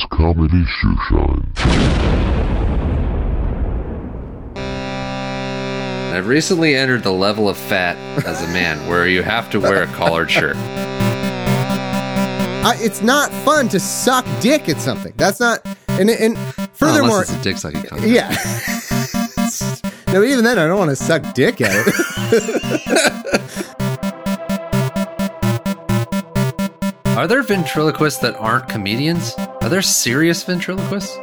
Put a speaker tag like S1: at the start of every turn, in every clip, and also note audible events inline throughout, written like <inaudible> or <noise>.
S1: It's Comedy Shoeshine.
S2: I've recently entered the level of fat as a man where you have to wear a collared shirt.
S3: I, it's not fun to suck dick at something. That's not. And and furthermore,
S2: Unless it's a dick sucking contest.
S3: yeah. <laughs> no, even then, I don't want to suck dick at it. <laughs>
S2: Are there ventriloquists that aren't comedians? Are there serious ventriloquists?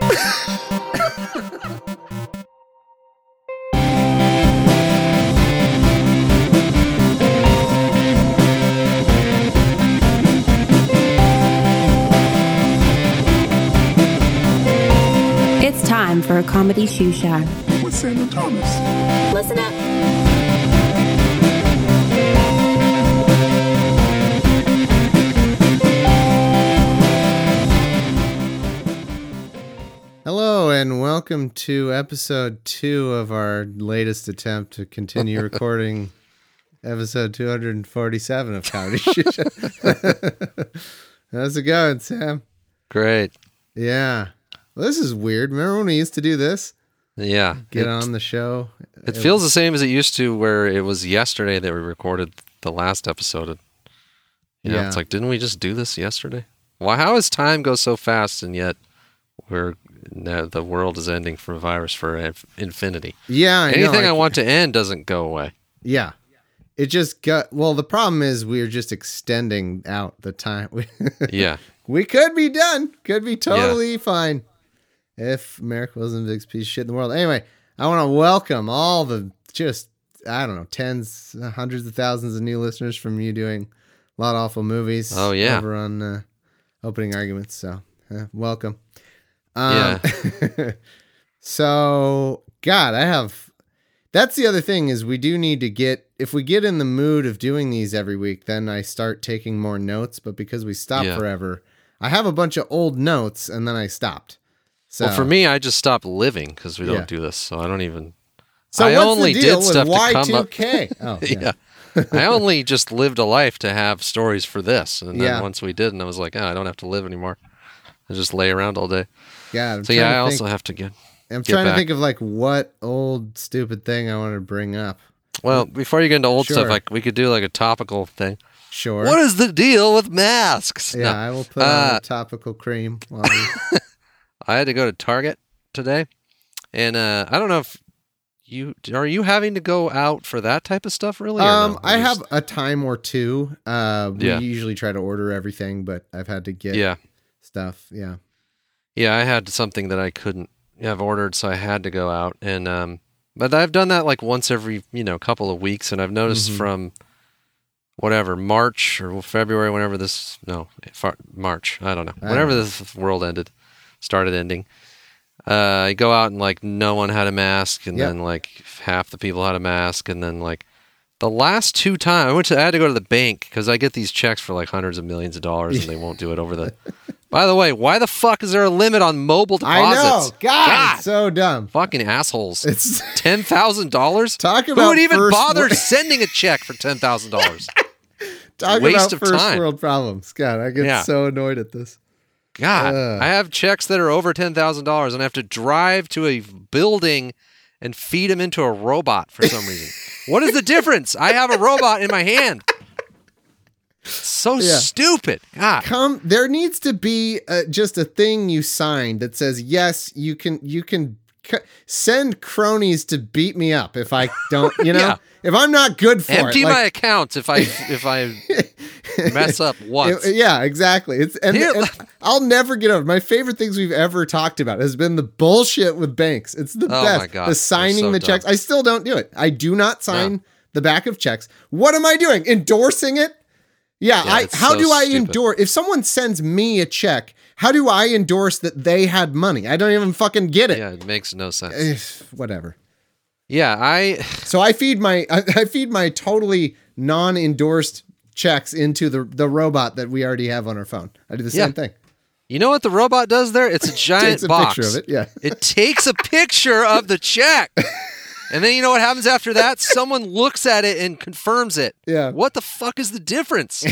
S4: It's time for a comedy shoe shine.
S1: With Sandra Thomas.
S4: Listen up.
S3: Hello, and welcome to episode two of our latest attempt to continue <laughs> recording episode 247 of Comedy <laughs> <laughs> How's it going, Sam?
S2: Great.
S3: Yeah. Well, this is weird. Remember when we used to do this?
S2: Yeah.
S3: Get
S2: it,
S3: on the show.
S2: It feels the same as it used to where it was yesterday that we recorded the last episode. You know,
S3: Yeah.
S2: it's like, didn't we just do this yesterday? Why? How does time go so fast and yet we're now the world is ending from a virus for infinity?
S3: Yeah, I know,
S2: Anything I,
S3: I-
S2: want to end doesn't go away.
S3: Yeah. It just got well. The problem is we're just extending out the time. <laughs>
S2: Yeah.
S3: we could be done. Could be totally fine if America wasn't the biggest piece of shit in the world. Anyway, I want to welcome all the just I don't know tens, hundreds of thousands of new listeners from you doing a lot of awful movies.
S2: Oh, yeah.
S3: over on uh, opening arguments. So uh, welcome. Um, <laughs> so God, I have. That's the other thing is we do need to get if we get in the mood of doing these every week, then I start taking more notes. But because we stop
S2: Yeah.
S3: forever, I have a bunch of old notes and then I stopped. So
S2: Well, for me, I just stopped living because we don't
S3: Yeah.
S2: do this, so I don't even.
S3: so
S2: I
S3: what's
S2: only
S3: the deal
S2: did stuff
S3: with
S2: to come up-
S3: Y2K? Oh, <laughs> yeah.
S2: Yeah. I only just lived a life to have stories for this, and then
S3: Yeah.
S2: once we did, and I was like, oh, I don't have to live anymore. I just lay around all day.
S3: God, I'm
S2: So yeah, I also have to get.
S3: I'm
S2: get
S3: trying to think of like what old stupid thing I want to bring up.
S2: Well, before you get into old
S3: Sure.
S2: stuff, like we could do like a topical thing.
S3: Sure.
S2: What is the deal with masks?
S3: yeah,
S2: No.
S3: I will put on
S2: Uh,
S3: a topical cream. While <laughs>
S2: I had to go to Target today, and uh, I don't know if you are you having to go out for that type of stuff really.
S3: um,
S2: no?
S3: I have a time or two. Uh, we
S2: Yeah.
S3: usually try to order everything, but I've had to get
S2: Yeah,
S3: stuff. Yeah.
S2: Yeah. I had something that I couldn't. I've ordered, so I had to go out, and um, but I've done that like once every you know couple of weeks, and I've noticed
S3: Mhm.
S2: from whatever March or February, whenever this no far, March, I don't know,
S3: I
S2: whenever
S3: don't
S2: this world ended, started ending. Uh, I go out and like no one had a mask, and
S3: Yep.
S2: then like half the people had a mask, and then like the last two times I went to, I had to go to the bank because I get these checks for like hundreds of millions of dollars, and they won't do it over the. By the way, why the fuck is there a limit on mobile deposits?
S3: I know. God,
S2: God.
S3: so dumb.
S2: Fucking assholes.
S3: It's <laughs>
S2: Ten thousand dollars? <laughs>
S3: talk about Who
S2: would even bother sending a check for ten thousand dollars? <laughs>
S3: talk
S2: waste
S3: about
S2: of
S3: first
S2: time.
S3: world problems. God, I get
S2: Yeah.
S3: so annoyed at this.
S2: God,
S3: Ugh.
S2: I have checks that are over ten thousand dollars, and I have to drive to a building and feed them into a robot for some reason. what is the difference? I have a robot in my hand. So
S3: Yeah.
S2: stupid. God.
S3: Come, there needs to be uh, just a thing you signed that says yes, you can you can c- send cronies to beat me up if I don't. You know, <laughs>
S2: Yeah.
S3: if I'm not good for
S2: Empty
S3: it.
S2: my
S3: like-
S2: account if I if I <laughs> mess up once.
S3: It- yeah, exactly. It's and,
S2: Here-
S3: and I'll never get over. My favorite things we've ever talked about has been the bullshit with banks. It's the
S2: Oh
S3: best.
S2: my God,
S3: the signing
S2: so
S3: the
S2: dumb.
S3: checks. I still don't do it. I do not sign the back of checks. What am I doing? Endorsing it? Yeah.
S2: Yeah,
S3: I. How
S2: so
S3: do I
S2: stupid.
S3: endorse? If someone sends me a check, how do I endorse that they had money? I don't even fucking get it.
S2: yeah, it makes no sense.
S3: Eh, Whatever.
S2: Yeah, I <sighs>
S3: So I feed my I, I feed my totally non-endorsed checks into the the robot that we already have on our phone. I do the same
S2: Yeah.
S3: thing.
S2: You know what the robot does there? It's a <laughs> giant
S3: Takes a
S2: box.
S3: picture of it. Yeah.
S2: It takes a picture of the check. <laughs> And then you know what happens after that? Someone looks at it and confirms it.
S3: Yeah.
S2: What the fuck is the difference?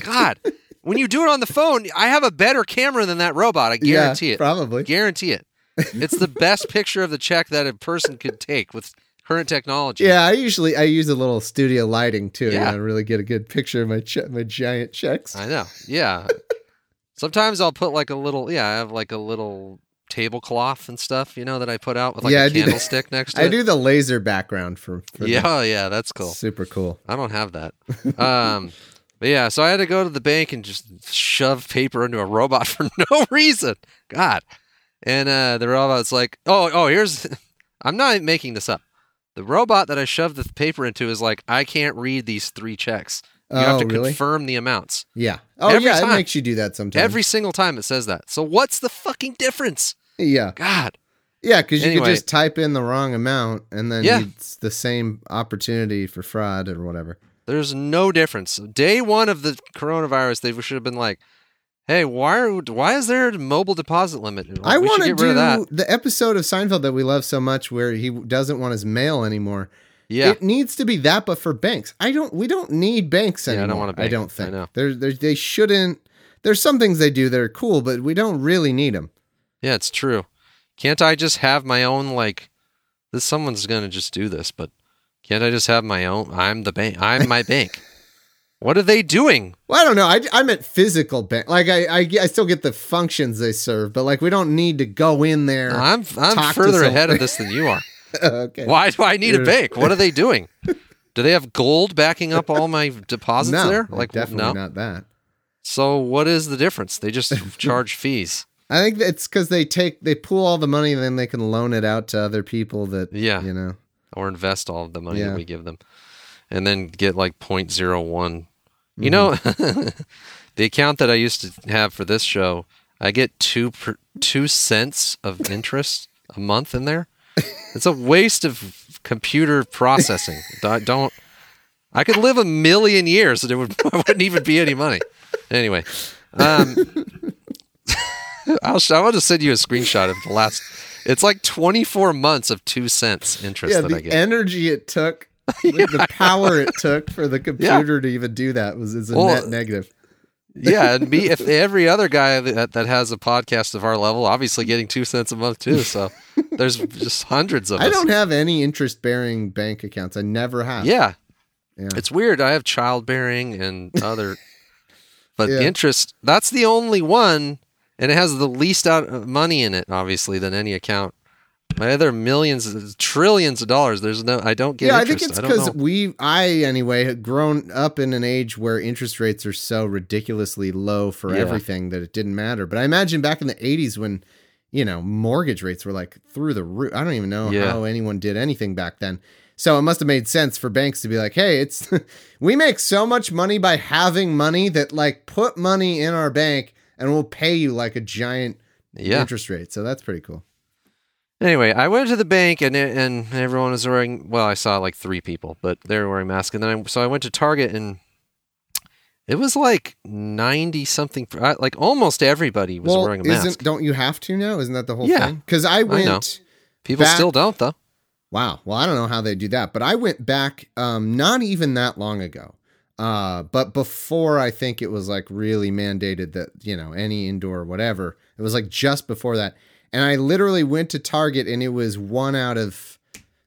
S2: God. when you do it on the phone, I have a better camera than that robot. I guarantee
S3: yeah,
S2: it.
S3: Probably.
S2: Guarantee it. It's the best picture of the check that a person could take with current technology.
S3: Yeah, I usually I use a little studio lighting too.
S2: Yeah.
S3: Yeah, to really get a good picture of my che- my giant checks.
S2: I know. Yeah. Sometimes I'll put like a little. Yeah, I have like a little tablecloth and stuff. You know that I put out with like
S3: Yeah, I
S2: a
S3: that.
S2: candlestick <laughs> next to
S3: I
S2: it.
S3: I do the laser background for, for
S2: Yeah, oh, yeah, that's cool.
S3: super cool.
S2: I don't have that. <laughs> Um, but yeah, so I had to go to the bank and just shove paper into a robot <laughs> for no reason. God. And uh, the robot's like, oh, oh, here's. I'm not making this up. The robot that I shoved the paper into is like, I can't read these three checks. You have
S3: Oh,
S2: to
S3: really?
S2: confirm the amounts.
S3: Yeah. Oh
S2: Every
S3: yeah,
S2: time.
S3: it makes you do that sometimes.
S2: Every single time it says that. So what's the fucking difference?
S3: Yeah,
S2: God.
S3: yeah, because you
S2: Anyway.
S3: could just type in the wrong amount and then
S2: Yeah.
S3: it's the same opportunity for fraud or whatever.
S2: There's no difference. Day one of the coronavirus, they should have been like, "Hey, why are, why is there a mobile deposit limit?
S3: I want to
S2: get rid of
S3: do
S2: that."
S3: the episode of Seinfeld that we love so much where he doesn't want his mail anymore.
S2: Yeah,
S3: It needs to be that, but for banks. I don't. We don't need banks
S2: Yeah, I don't want to.
S3: I don't think.
S2: I know.
S3: There, there, they shouldn't. There's some things they do that are cool, but we don't really need them.
S2: Yeah, it's true. Can't I just have my own like? This someone's gonna just do this, but can't I just have my own? I'm the bank. I'm my bank. <laughs> What are they doing?
S3: Well, I don't know. I, I meant physical bank. Like I, I, I still get the functions they serve, but like we don't need to go in there.
S2: I'm I'm
S3: talk
S2: further ahead of this than you are. <laughs>
S3: okay.
S2: Why do I need a bank? What are they doing? <laughs> Do they have gold backing up all my deposits
S3: no,
S2: there?
S3: like definitely
S2: no.
S3: not that.
S2: So what is the difference? They just charge fees.
S3: I think it's because they take they pool all the money and then they can loan it out to other people that
S2: Yeah.
S3: you know
S2: or invest all of the money
S3: Yeah.
S2: that we give them and then get like 0.01 you
S3: Mm-hmm.
S2: know <laughs> the account that i used to have for this show i get two per, two cents of interest a month in there it's a waste of computer processing <laughs> I don't i could live a million years and it would <laughs> I wouldn't even be any money anyway um <laughs> I'll, sh- I want to send you a screenshot of the last. It's like 24 months of two cents interest
S3: yeah
S2: that I
S3: the
S2: get.
S3: energy it took <laughs> the power it took for the <laughs> computer to even do that was is a
S2: Well,
S3: net negative
S2: yeah, and me if every other guy that, that has a podcast of our level, obviously getting two cents a month too. So there's just hundreds of
S3: I
S2: us.
S3: don't have any interest bearing bank accounts I never have
S2: Yeah.
S3: Yeah.
S2: It's weird. I have childbearing and other, but
S3: Yeah.
S2: interest. That's the only one, and it has the least out of money in it, obviously, than any account. My other millions, trillions of dollars. There's no. I don't get.
S3: yeah, I think it's because we, I anyway, had grown up in an age where interest rates are so ridiculously low for
S2: Yeah.
S3: everything that it didn't matter. But I imagine back in the '80s when, you know, mortgage rates were like through the roof. I don't even know
S2: Yeah.
S3: how anyone did anything back then. So it must have made sense for banks to be like, "Hey, it's <laughs> we make so much money by having money that like put money in our bank and we'll pay you like a giant
S2: Yeah.
S3: interest rate." So that's pretty cool.
S2: Anyway, I went to the bank and and everyone was wearing. Well, I saw like three people, but they were wearing masks. And then I, so I went to Target and it was like ninety something. Like almost everybody was
S3: well,
S2: wearing a mask.
S3: isn't don't you have to now? Isn't that the whole
S2: Yeah.
S3: thing? Because I went.
S2: know. People
S3: back-
S2: still don't though.
S3: Wow. Well, I don't know how they do that, but I went back um not even that long ago. Uh but before I think it was like really mandated that, you know, any indoor whatever. It was like just before that. And I literally went to Target and it was one out of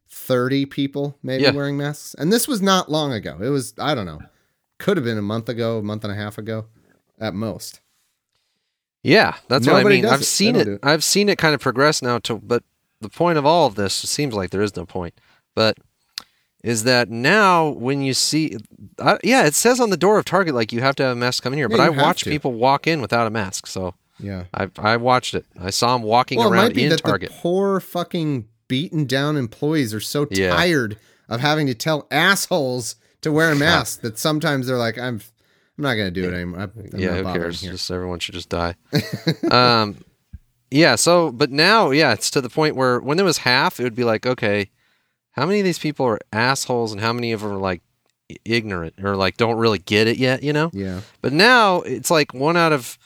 S3: 30 people maybe
S2: Yeah.
S3: wearing masks. And this was not long ago. It was I don't know. Could have been a month ago, a month and a half ago at most.
S2: Yeah, that's what I mean. I've
S3: it.
S2: Seen it.
S3: it.
S2: I've seen it kind of progress now to. But the point of all of this it seems like there is no point. But is that now when you see, I, yeah, it says on the door of Target like you have to have a mask come in here.
S3: Yeah,
S2: but I watch
S3: to.
S2: people walk in without a mask, so
S3: Yeah.
S2: I I watched it. I saw them walking
S3: Well,
S2: around in
S3: that
S2: Target.
S3: the poor fucking beaten down employees are so
S2: Yeah.
S3: tired of having to tell assholes to wear a mask that sometimes they're like, I'm, I'm not gonna do it anymore. I'm, I'm
S2: yeah, who cares? Just everyone should just die. <laughs> um, yeah. So, but now, yeah, it's to the point where when it was half, it would be like, okay, how many of these people are assholes, and how many of them are like ignorant or like don't really get it yet? You know.
S3: Yeah.
S2: But now it's like one out of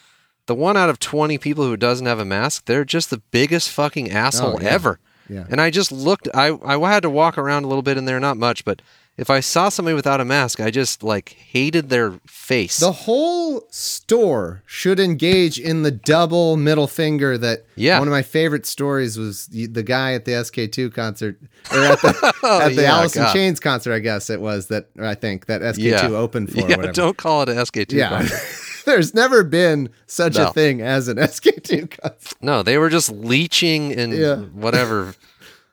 S2: the one out of twenty people who doesn't have a mask, they're just the biggest fucking asshole
S3: Oh, yeah.
S2: ever.
S3: Yeah.
S2: And I just looked. I I had to walk around a little bit in there, not much, but if I saw somebody without a mask, I just like hated their face.
S3: The whole store should engage in the double middle finger that
S2: Yeah.
S3: one of my favorite stories was the the guy at the SK2 concert or at the, <laughs> at the
S2: Oh, yeah,
S3: Alice in
S2: God.
S3: Chains concert, I guess it was that I think that SK2
S2: yeah.
S3: opened for or
S2: yeah, don't call it a SK2
S3: yeah.
S2: concert. <laughs>
S3: There's never been such
S2: No.
S3: a thing as an SK2 concert.
S2: No, they were just leeching and
S3: Yeah.
S2: whatever.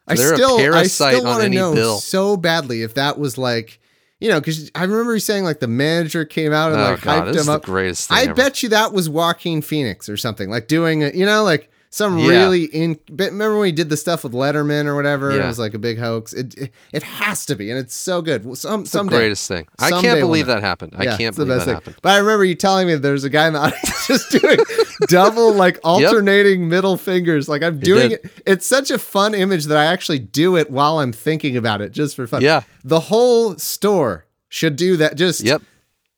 S3: I still, I still
S2: on
S3: want to know
S2: bill.
S3: so badly if that was like, you know, because I remember you saying like the manager came out and
S2: Oh
S3: like
S2: god,
S3: hyped him up.
S2: greatest thing
S3: I
S2: ever.
S3: bet you that was Joaquin Phoenix or something, like doing a, you know, like some
S2: Yeah.
S3: really in. Remember when we did the stuff with Letterman or whatever? It was like a big hoax. It it, it has to be, and it's so good. Well, Some
S2: It's the greatest thing. I can't believe that happened. I
S3: Yeah,
S2: can't believe that
S3: thing.
S2: happened.
S3: But I remember you telling me there's a guy in the <laughs> audience just doing <laughs> double, like alternating middle fingers. Like I'm doing it. It's such a fun image that I actually do it while I'm thinking about it, just for fun.
S2: Yeah.
S3: the whole store should do that. Just
S2: Yep.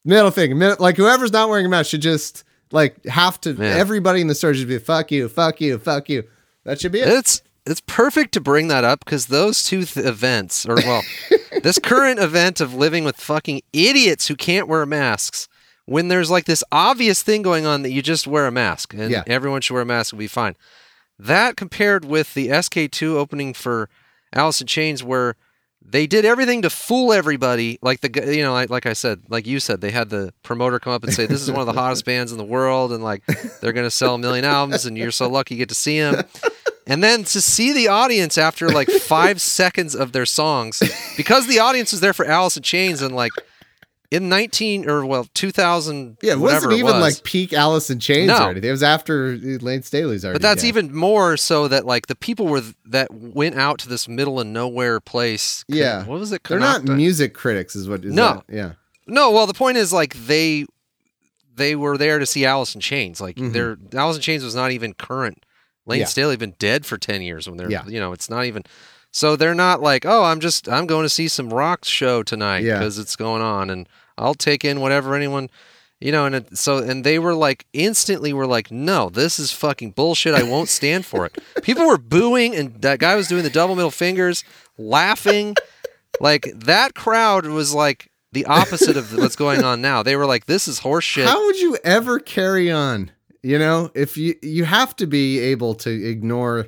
S3: middle finger, middle, like whoever's not wearing a mask should just like have to.
S2: Man.
S3: Everybody in the store should be fuck you, fuck you, fuck you. That should be it.
S2: It's it's perfect to bring that up because those two th- events, or well, <laughs> this current event of living with fucking idiots who can't wear masks, when there's like this obvious thing going on that you just wear a mask and
S3: Yeah.
S2: everyone should wear a mask will be fine. That compared with the SK2 opening for Alice in Chains, where they did everything to fool everybody. Like the you know, like, like I said, like you said, they had the promoter come up and say this is one of the hottest <laughs> bands in the world, and like they're gonna sell a million albums, and you're so lucky you get to see them. And then to see the audience after like five seconds of their songs, because the audience was there for Alice in Chains and like in 19 or well 2000
S3: yeah, it wasn't
S2: it
S3: even
S2: was.
S3: like peak Alice in Chains
S2: No.
S3: or anything. It was after Layne Staley's already.
S2: But that's
S3: dead.
S2: even more so that like the people were that went out to this middle of nowhere place. Con-
S3: Yeah.
S2: what was it?
S3: They're not music critics, is what. Is
S2: No.
S3: that? Yeah.
S2: No, well, the point is like they they were there to see Alice in Chains. Like
S3: Mhm.
S2: they're Alice in Chains was not even current. Layne
S3: Yeah.
S2: Staley had been dead for ten years when they're
S3: Yeah.
S2: you know it's not even. So they're not like oh I'm just I'm going to see some rock show tonight
S3: Yeah.
S2: because it's going on and I'll take in whatever anyone. You know, and it, so and they were like instantly were like, no, this is fucking bullshit. I won't stand for it. <laughs> People were booing, and that guy was doing the double middle fingers, laughing. Like that crowd was like the opposite of what's going on now. They were like, "This is horseshit."
S3: How would you ever carry on? You know, if you you have to be able to ignore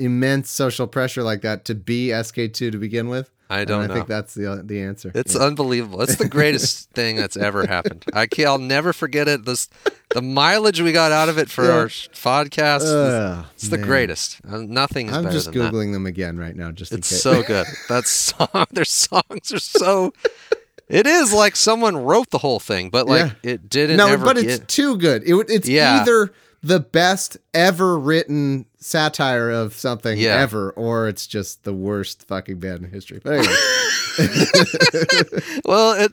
S3: immense social pressure like that to be SK2 to begin with.
S2: I don't
S3: I
S2: know.
S3: think that's the the answer.
S2: It's
S3: Yeah.
S2: unbelievable. It's the greatest <laughs> thing that's ever happened. I can't, I'll never forget it. This, the mileage we got out of it for
S3: Yeah.
S2: our podcast.
S3: Ugh,
S2: it's the
S3: man.
S2: greatest. Uh, Nothing is
S3: I'm
S2: better
S3: just
S2: than that.
S3: googling them again right now, just in
S2: It's so <laughs> good. That song, <laughs> their songs are so. It is like someone wrote the whole thing, but like
S3: Yeah.
S2: it didn't.
S3: no, but
S2: get,
S3: it's too good. It, it's either the best ever written satire of something
S2: Yeah.
S3: ever, or it's just the worst fucking band in history. But anyway, <laughs>
S2: well, it,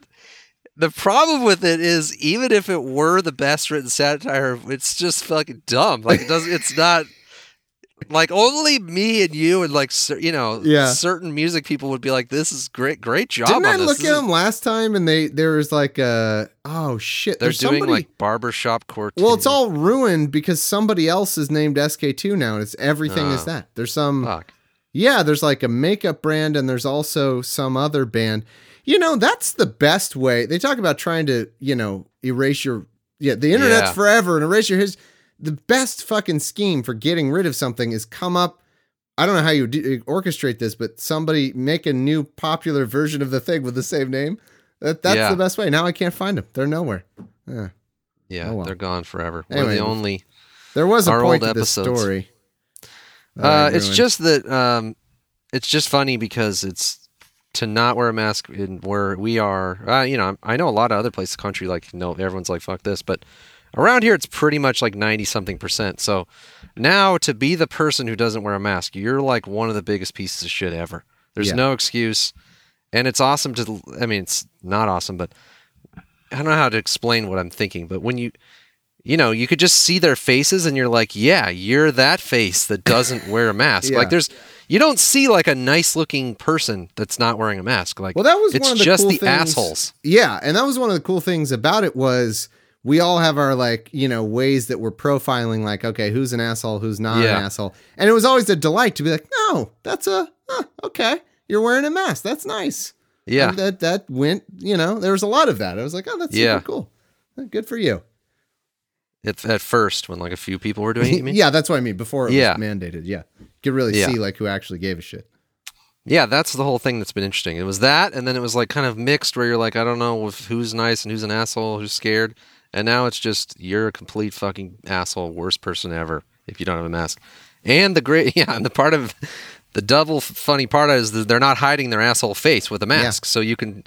S2: the problem with it is even if it were the best written satire, it's just fucking dumb. Like it doesn't. It's not. Like only me and you and like you know
S3: Yeah.
S2: certain music people would be like this is great great job
S3: didn't I
S2: this.
S3: look
S2: This
S3: at them last time and they there was like a oh shit
S2: They're
S3: there's
S2: doing
S3: somebody-
S2: like barbershop quartet.
S3: Well, it's all ruined because somebody else is named SK2 now, and it's everything is
S2: Oh.
S3: that. There's some,
S2: fuck.
S3: yeah, there's like a makeup brand, and there's also some other band. You know, that's the best way. They talk about trying to, you know, erase your, yeah, the internet's
S2: Yeah.
S3: forever and erase your his. The best fucking scheme for getting rid of something is come up. I don't know how you do, orchestrate this, but somebody make a new popular version of the thing with the same name. That, that's
S2: Yeah.
S3: the best way. Now I can't find them. They're nowhere. Yeah.
S2: Yeah,
S3: Oh, well.
S2: they're gone forever.
S3: Anyway,
S2: We're the only.
S3: There was a point
S2: old
S3: to this
S2: episodes.
S3: story.
S2: Uh, it's just that um, it's just funny because it's to not wear a mask in where we are. Uh, you know, I know a lot of other places in the country like no, everyone's like fuck this, but around here it's pretty much like ninety something percent. So now to be the person who doesn't wear a mask, you're like one of the biggest pieces of shit ever. There's
S3: Yeah.
S2: no excuse, and it's awesome to. I mean, it's not awesome, but I don't know how to explain what I'm thinking. But when you you know, you could just see their faces and you're like, yeah, you're that face that doesn't <laughs> wear a mask.
S3: Yeah.
S2: Like there's you don't see like a nice looking person that's not wearing a mask. Like
S3: Well, that was
S2: it's
S3: one of the
S2: just
S3: cool
S2: the
S3: things-
S2: assholes.
S3: Yeah, and that was one of the cool things about it was we all have our like you know ways that we're profiling like okay who's an asshole who's not
S2: Yeah.
S3: an asshole and it was always a delight to be like no that's a huh, okay you're wearing a mask that's nice
S2: Yeah.
S3: And that that went. You know, there was a lot of that. I was like, oh, that's
S2: Yeah.
S3: super cool. Uh, good for you.
S2: At, at first, when like a few people were doing it, <laughs>
S3: yeah, that's what I mean. Before it
S2: Yeah.
S3: was mandated. Yeah, you could really
S2: Yeah.
S3: see like who actually gave a shit.
S2: Yeah, that's the whole thing that's been interesting. It was that, and then it was like kind of mixed, where you're like, I don't know who's nice and who's an asshole, who's scared, and now it's just you're a complete fucking asshole, worst person ever if you don't have a mask. And the great, <laughs> yeah, and the part of the double funny part is that they're not hiding their asshole face with a mask, so you can.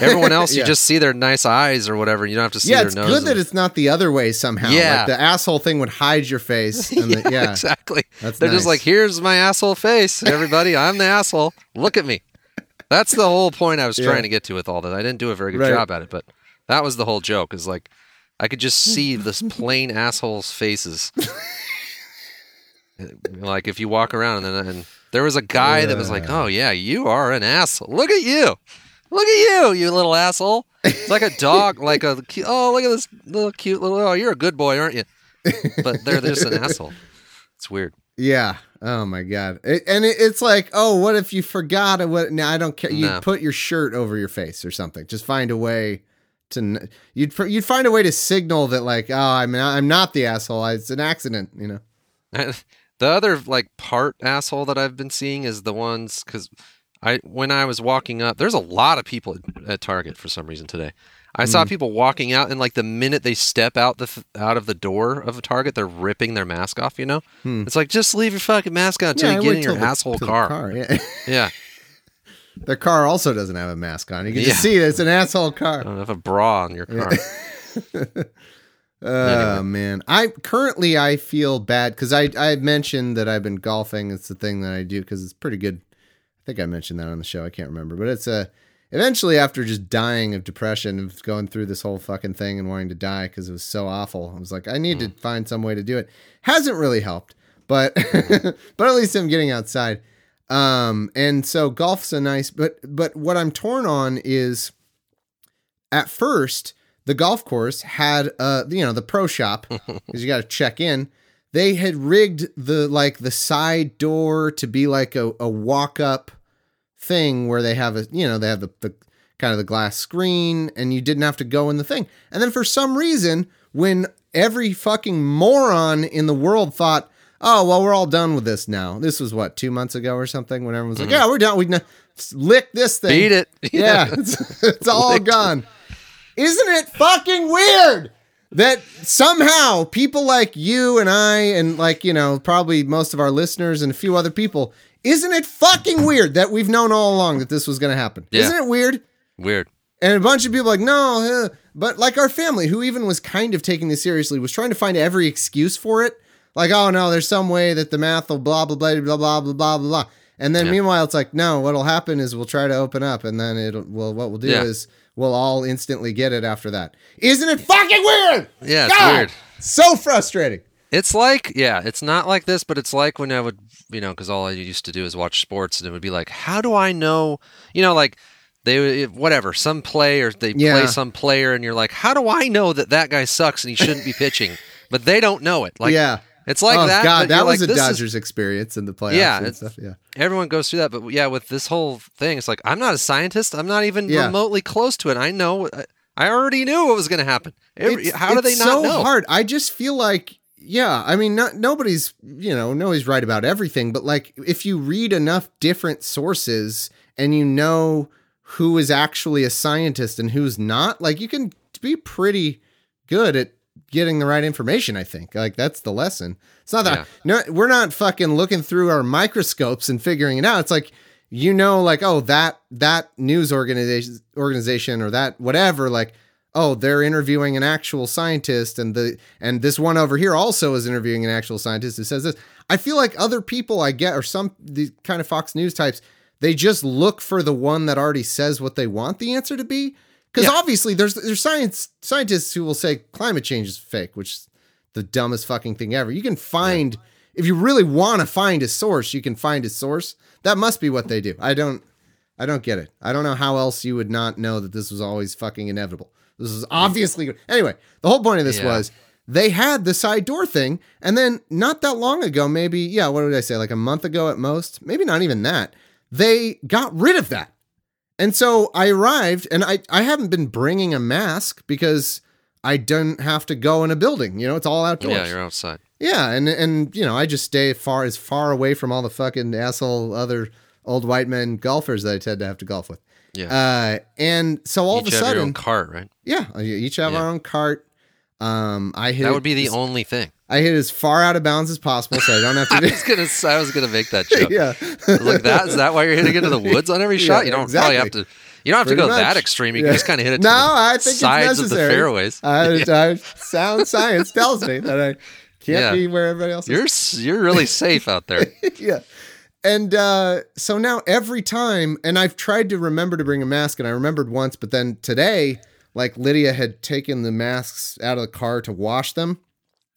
S2: Everyone else, <laughs>
S3: Yeah.
S2: you just see their nice eyes or whatever. You don't have to see
S3: yeah,
S2: their
S3: it's
S2: nose.
S3: good that it's not the other way somehow.
S2: Yeah.
S3: like the asshole thing would hide your face. <laughs> And the, yeah,
S2: exactly.
S3: That's
S2: They're just like, here's my asshole face, everybody. I'm the asshole. Look at me. That's the whole point I was
S3: Yeah.
S2: trying to get to with all that. I didn't do a very good
S3: Right.
S2: job at it, but that was the whole joke. Is like, I could just see <laughs> this plain assholes' faces. <laughs> like if you walk around and then and there was a guy that was like, "Oh yeah, you are an asshole. Look at you, look at you, you little asshole." It's like a dog, <laughs> like a oh look at this little cute little. Oh, you're a good boy, aren't you? But they're just an asshole. It's weird.
S3: yeah. Oh my god. It, and it, it's like, oh, what if you forgot? What? No, I don't care. You
S2: No.
S3: put your shirt over your face or something. Just find a way to. You'd you'd find a way to signal that like, oh, I'm not, I'm not the asshole. It's an accident. You know.
S2: the other like part asshole that I've been seeing is the ones because I when I was walking up, there's a lot of people at, at Target for some reason today. I saw people walking out, and like the minute they step out the out of the door of a Target, they're ripping their mask off. You know, it's like just leave your fucking mask on until
S3: Hmm. Yeah,
S2: you get in your
S3: till
S2: asshole
S3: till the
S2: car.
S3: Yeah.
S2: Yeah, <laughs>
S3: Their car also doesn't have a mask on. You can
S2: Yeah.
S3: just see that it's an asshole car.
S2: I don't have a bra on your car. <laughs>
S3: Oh man, I currently I feel bad because I I mentioned that I've been golfing. It's the thing that I do because it's pretty good. I think I mentioned that on the show. I can't remember, but it's a. Eventually, after just dying of depression, of going through this whole fucking thing and wanting to die because it was so awful, I was like, I need to mm. find some way to do it. Hasn't really helped, but <laughs> but at least I'm getting outside. Um, and so golf's a nice, but but what I'm torn on is at first the golf course had uh you know the pro shop <laughs> because you got to check in. They had rigged the like the side door to be like a, a walk up thing where they have a you know they have the, the kind of the glass screen and you didn't have to go in the thing. And then for some reason when every fucking moron in the world thought oh well we're all done with this now this was what two months ago or something when everyone was like yeah we're done we can lick this thing
S2: Beat it. <laughs>
S3: yeah, it's, it's all gone. Isn't it fucking weird that somehow people like you and I, and like, you know, probably most of our listeners and a few other people, isn't it fucking weird that we've known all along that this was going to happen?
S2: Yeah.
S3: Isn't it weird?
S2: Weird.
S3: And a bunch of people like, no, uh, but like our family, who even was kind of taking this seriously, was trying to find every excuse for it. Like, oh no, there's some way that the math will blah blah blah blah blah blah blah blah. And then
S2: Yeah.
S3: meanwhile, it's like, no, what'll happen is we'll try to open up, and then it'll well, what we'll do
S2: Yeah.
S3: is we'll all instantly get it after that. Isn't it fucking weird?
S2: Yeah, it's
S3: God!
S2: weird.
S3: So frustrating.
S2: It's like, yeah, it's not like this, but it's like when I would, you know, because all I used to do is watch sports, and it would be like, how do I know, you know, like they, whatever, some play or they
S3: Yeah.
S2: play some player, and you're like, how do I know that that guy sucks and he shouldn't be <laughs> pitching? But they don't know it. Like,
S3: yeah.
S2: It's like
S3: oh
S2: that.
S3: God, that was
S2: like,
S3: a
S2: this is-
S3: Dodgers experience in the playoffs.
S2: Yeah,
S3: and stuff. Yeah.
S2: everyone goes through that, but yeah, with this whole thing, it's like I'm not a scientist. I'm not even
S3: Yeah.
S2: remotely close to it. I know. I already knew what was going to happen. Every-
S3: It's-
S2: how do they know?
S3: it's
S2: not
S3: so
S2: know?
S3: hard. I just feel like, yeah. I mean, not, nobody's you know nobody's right about everything, but like if you read enough different sources and you know who is actually a scientist and who's not, like you can be pretty good at getting the right information. I think like that's the lesson. It's not that no, we're not fucking looking through our microscopes and figuring it out. It's like you know, like oh that that news organization organization or that whatever, like oh they're interviewing an actual scientist and the and this one over here also is interviewing an actual scientist who says this i feel like other people i get or some these kind of fox news types they just look for the one that already says what they want the answer to be because
S2: Yeah.
S3: obviously there's there's science scientists who will say climate change is fake which is the dumbest fucking thing ever you can find if you really want to find a source you can find a source that must be what they do i don't I don't get it. I don't know how else you would not know that this was always fucking inevitable. This is obviously anyway. The whole point of this
S2: Yeah.
S3: was they had the side door thing, and then not that long ago, maybe yeah, what did I say? Like a month ago at most, maybe not even that. They got rid of that, And so I arrived, and I I haven't been bringing a mask because I don't have to go in a building. You know, it's all outdoors.
S2: Yeah, you're outside.
S3: Yeah, and and you know, I just stay far as far away from all the fucking asshole other old white men golfers that I tend to have to golf with.
S2: Yeah.
S3: Uh, and so all
S2: Each
S3: of a
S2: have your own
S3: sudden,
S2: cart, right?
S3: yeah, each have
S2: Yeah.
S3: our own cart. Um, I hit
S2: That would be the only thing.
S3: I hit as far out of bounds as possible, so I don't have <laughs>
S2: I
S3: to.
S2: was gonna, I was gonna make that <laughs> joke.
S3: yeah,
S2: like that is that why you're hitting into the woods on every <laughs> shot? you don't probably have to. You don't have to
S3: Pretty
S2: go that extreme. You
S3: Yeah.
S2: can just kind of hit it to
S3: No,
S2: the
S3: I think it's
S2: sides of the fairways.
S3: I, I, sound science tells me that I can't
S2: Yeah.
S3: be where everybody else is.
S2: You're you're really safe out there.
S3: yeah. And uh, so now every time, and I've tried to remember to bring a mask, and I remembered once, but then today, like Lydia had taken the masks out of the car to wash them.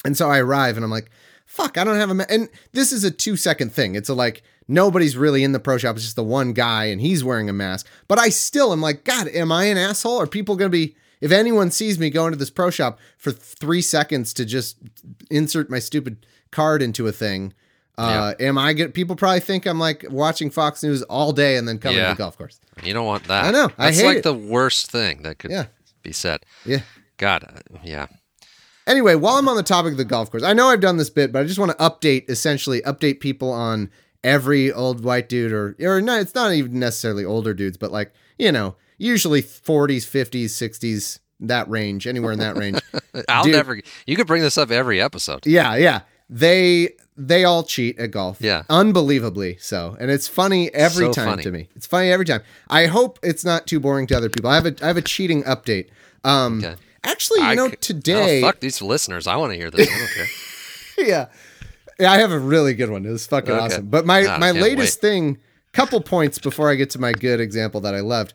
S3: And so I arrive and I'm like, fuck, I don't have a mask. And this is a two second thing. It's a like, nobody's really in the pro shop. It's just the one guy and he's wearing a mask. But I still am like, God, am I an asshole? Are people going to be, if anyone sees me go into this pro shop for three seconds to just insert my stupid card into a thing, uh, am I get People probably think I'm like watching Fox News all day and then coming to the golf course.
S2: You don't want that.
S3: I know. I hate
S2: like
S3: it.
S2: the worst thing that could
S3: Yeah.
S2: be said.
S3: Yeah.
S2: God, uh, yeah.
S3: Anyway, while I'm on the topic of the golf course, I know I've done this bit, but I just want to update, essentially, update people on every old white dude, or or no, it's not even necessarily older dudes, but like you know, usually 40s, 50s, 60s, that range, anywhere in that range. <laughs>
S2: I'll
S3: Dude.
S2: never. You could bring this up every episode.
S3: yeah, yeah, they they all cheat at golf.
S2: Yeah.
S3: unbelievably so, and it's funny every
S2: So
S3: time
S2: funny.
S3: to me. It's funny every time. I hope it's not too boring to other people. I have a I have a cheating update. Um,
S2: Okay.
S3: Actually, you
S2: I
S3: know,
S2: c-
S3: today.
S2: Oh, fuck these listeners. I want to hear this. I don't care.
S3: yeah. Yeah, I have a really good one. It was fucking
S2: Okay.
S3: awesome. But my
S2: God,
S3: my
S2: can't
S3: latest thing, couple points before I get to my good example that I loved.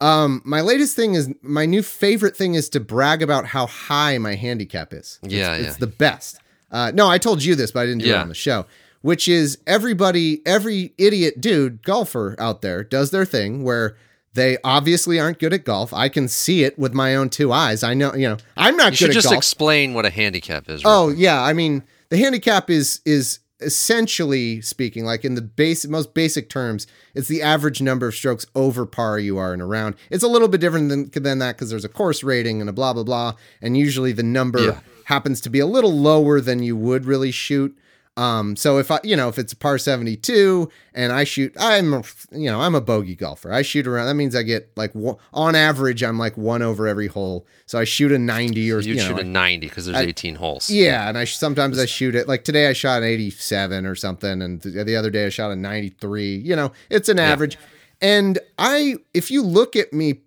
S3: Um, my latest thing is my new favorite thing is to brag about how high my handicap is. It's-
S2: Yeah,
S3: it's,
S2: yeah.
S3: the best. Uh, no, I told you this, but I didn't do it on the show. Which is everybody, every idiot dude golfer out there does their thing where they obviously aren't good at golf. I can see it with my own two eyes. I know, you know, I'm not
S2: You
S3: good
S2: should
S3: at
S2: just
S3: golf.
S2: explain what a handicap is.
S3: Oh yeah, I mean the handicap is is essentially speaking, like in the base most basic terms, it's the average number of strokes over par you are in a round. It's a little bit different than than that because there's a course rating and a blah blah blah, and usually the number
S2: Yeah.
S3: happens to be a little lower than you would really shoot. Um, so if I, you know, if it's a par 72 and I shoot, I'm, a- you know, I'm a bogey golfer. I shoot around. That means I get like on average, I'm like one over every hole. So I shoot a 90 or
S2: You
S3: you
S2: shoot
S3: know,
S2: a 90 because there's 18 holes.
S3: yeah, and I sometimes I shoot it like today I shot an 87 or something, and th- the other day I shot a 93. You know, it's an average. And I, if you look at me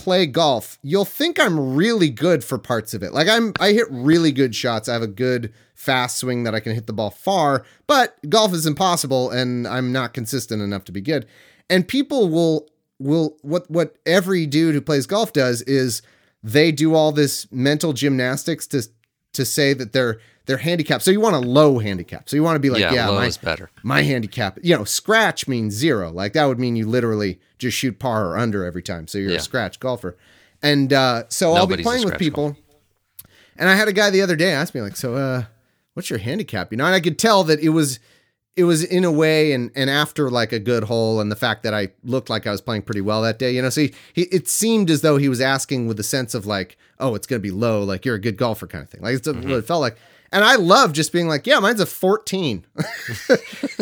S3: play golf, you'll think I'm really good for parts of it. Like I'm, I hit really good shots. I have a good fast swing that I can hit the ball far, but golf is impossible, and I'm not consistent enough to be good. And people will will what what every dude who plays golf does is they do all this mental gymnastics to to say that they're they're handicapped. So you want a low handicap. So you want to be like,
S2: yeah,
S3: yeah,
S2: low
S3: my,
S2: is better.
S3: my handicap, you know, scratch means zero. Like that would mean you literally just shoot par or under every time. So you're
S2: Yeah.
S3: a scratch golfer. And uh, so I'll be playing with people. And I had a guy the other day ask me like, so uh, what's your handicap? You know, and I could tell that it was it was in a way and and after like a good hole and the fact that I looked like I was playing pretty well that day, you know, so he, he it seemed as though he was asking with the sense of like, oh, it's gonna be low, like you're a good golfer kind of thing. Like it's what it felt like. And I love just being like, yeah, mine's a 14. <laughs>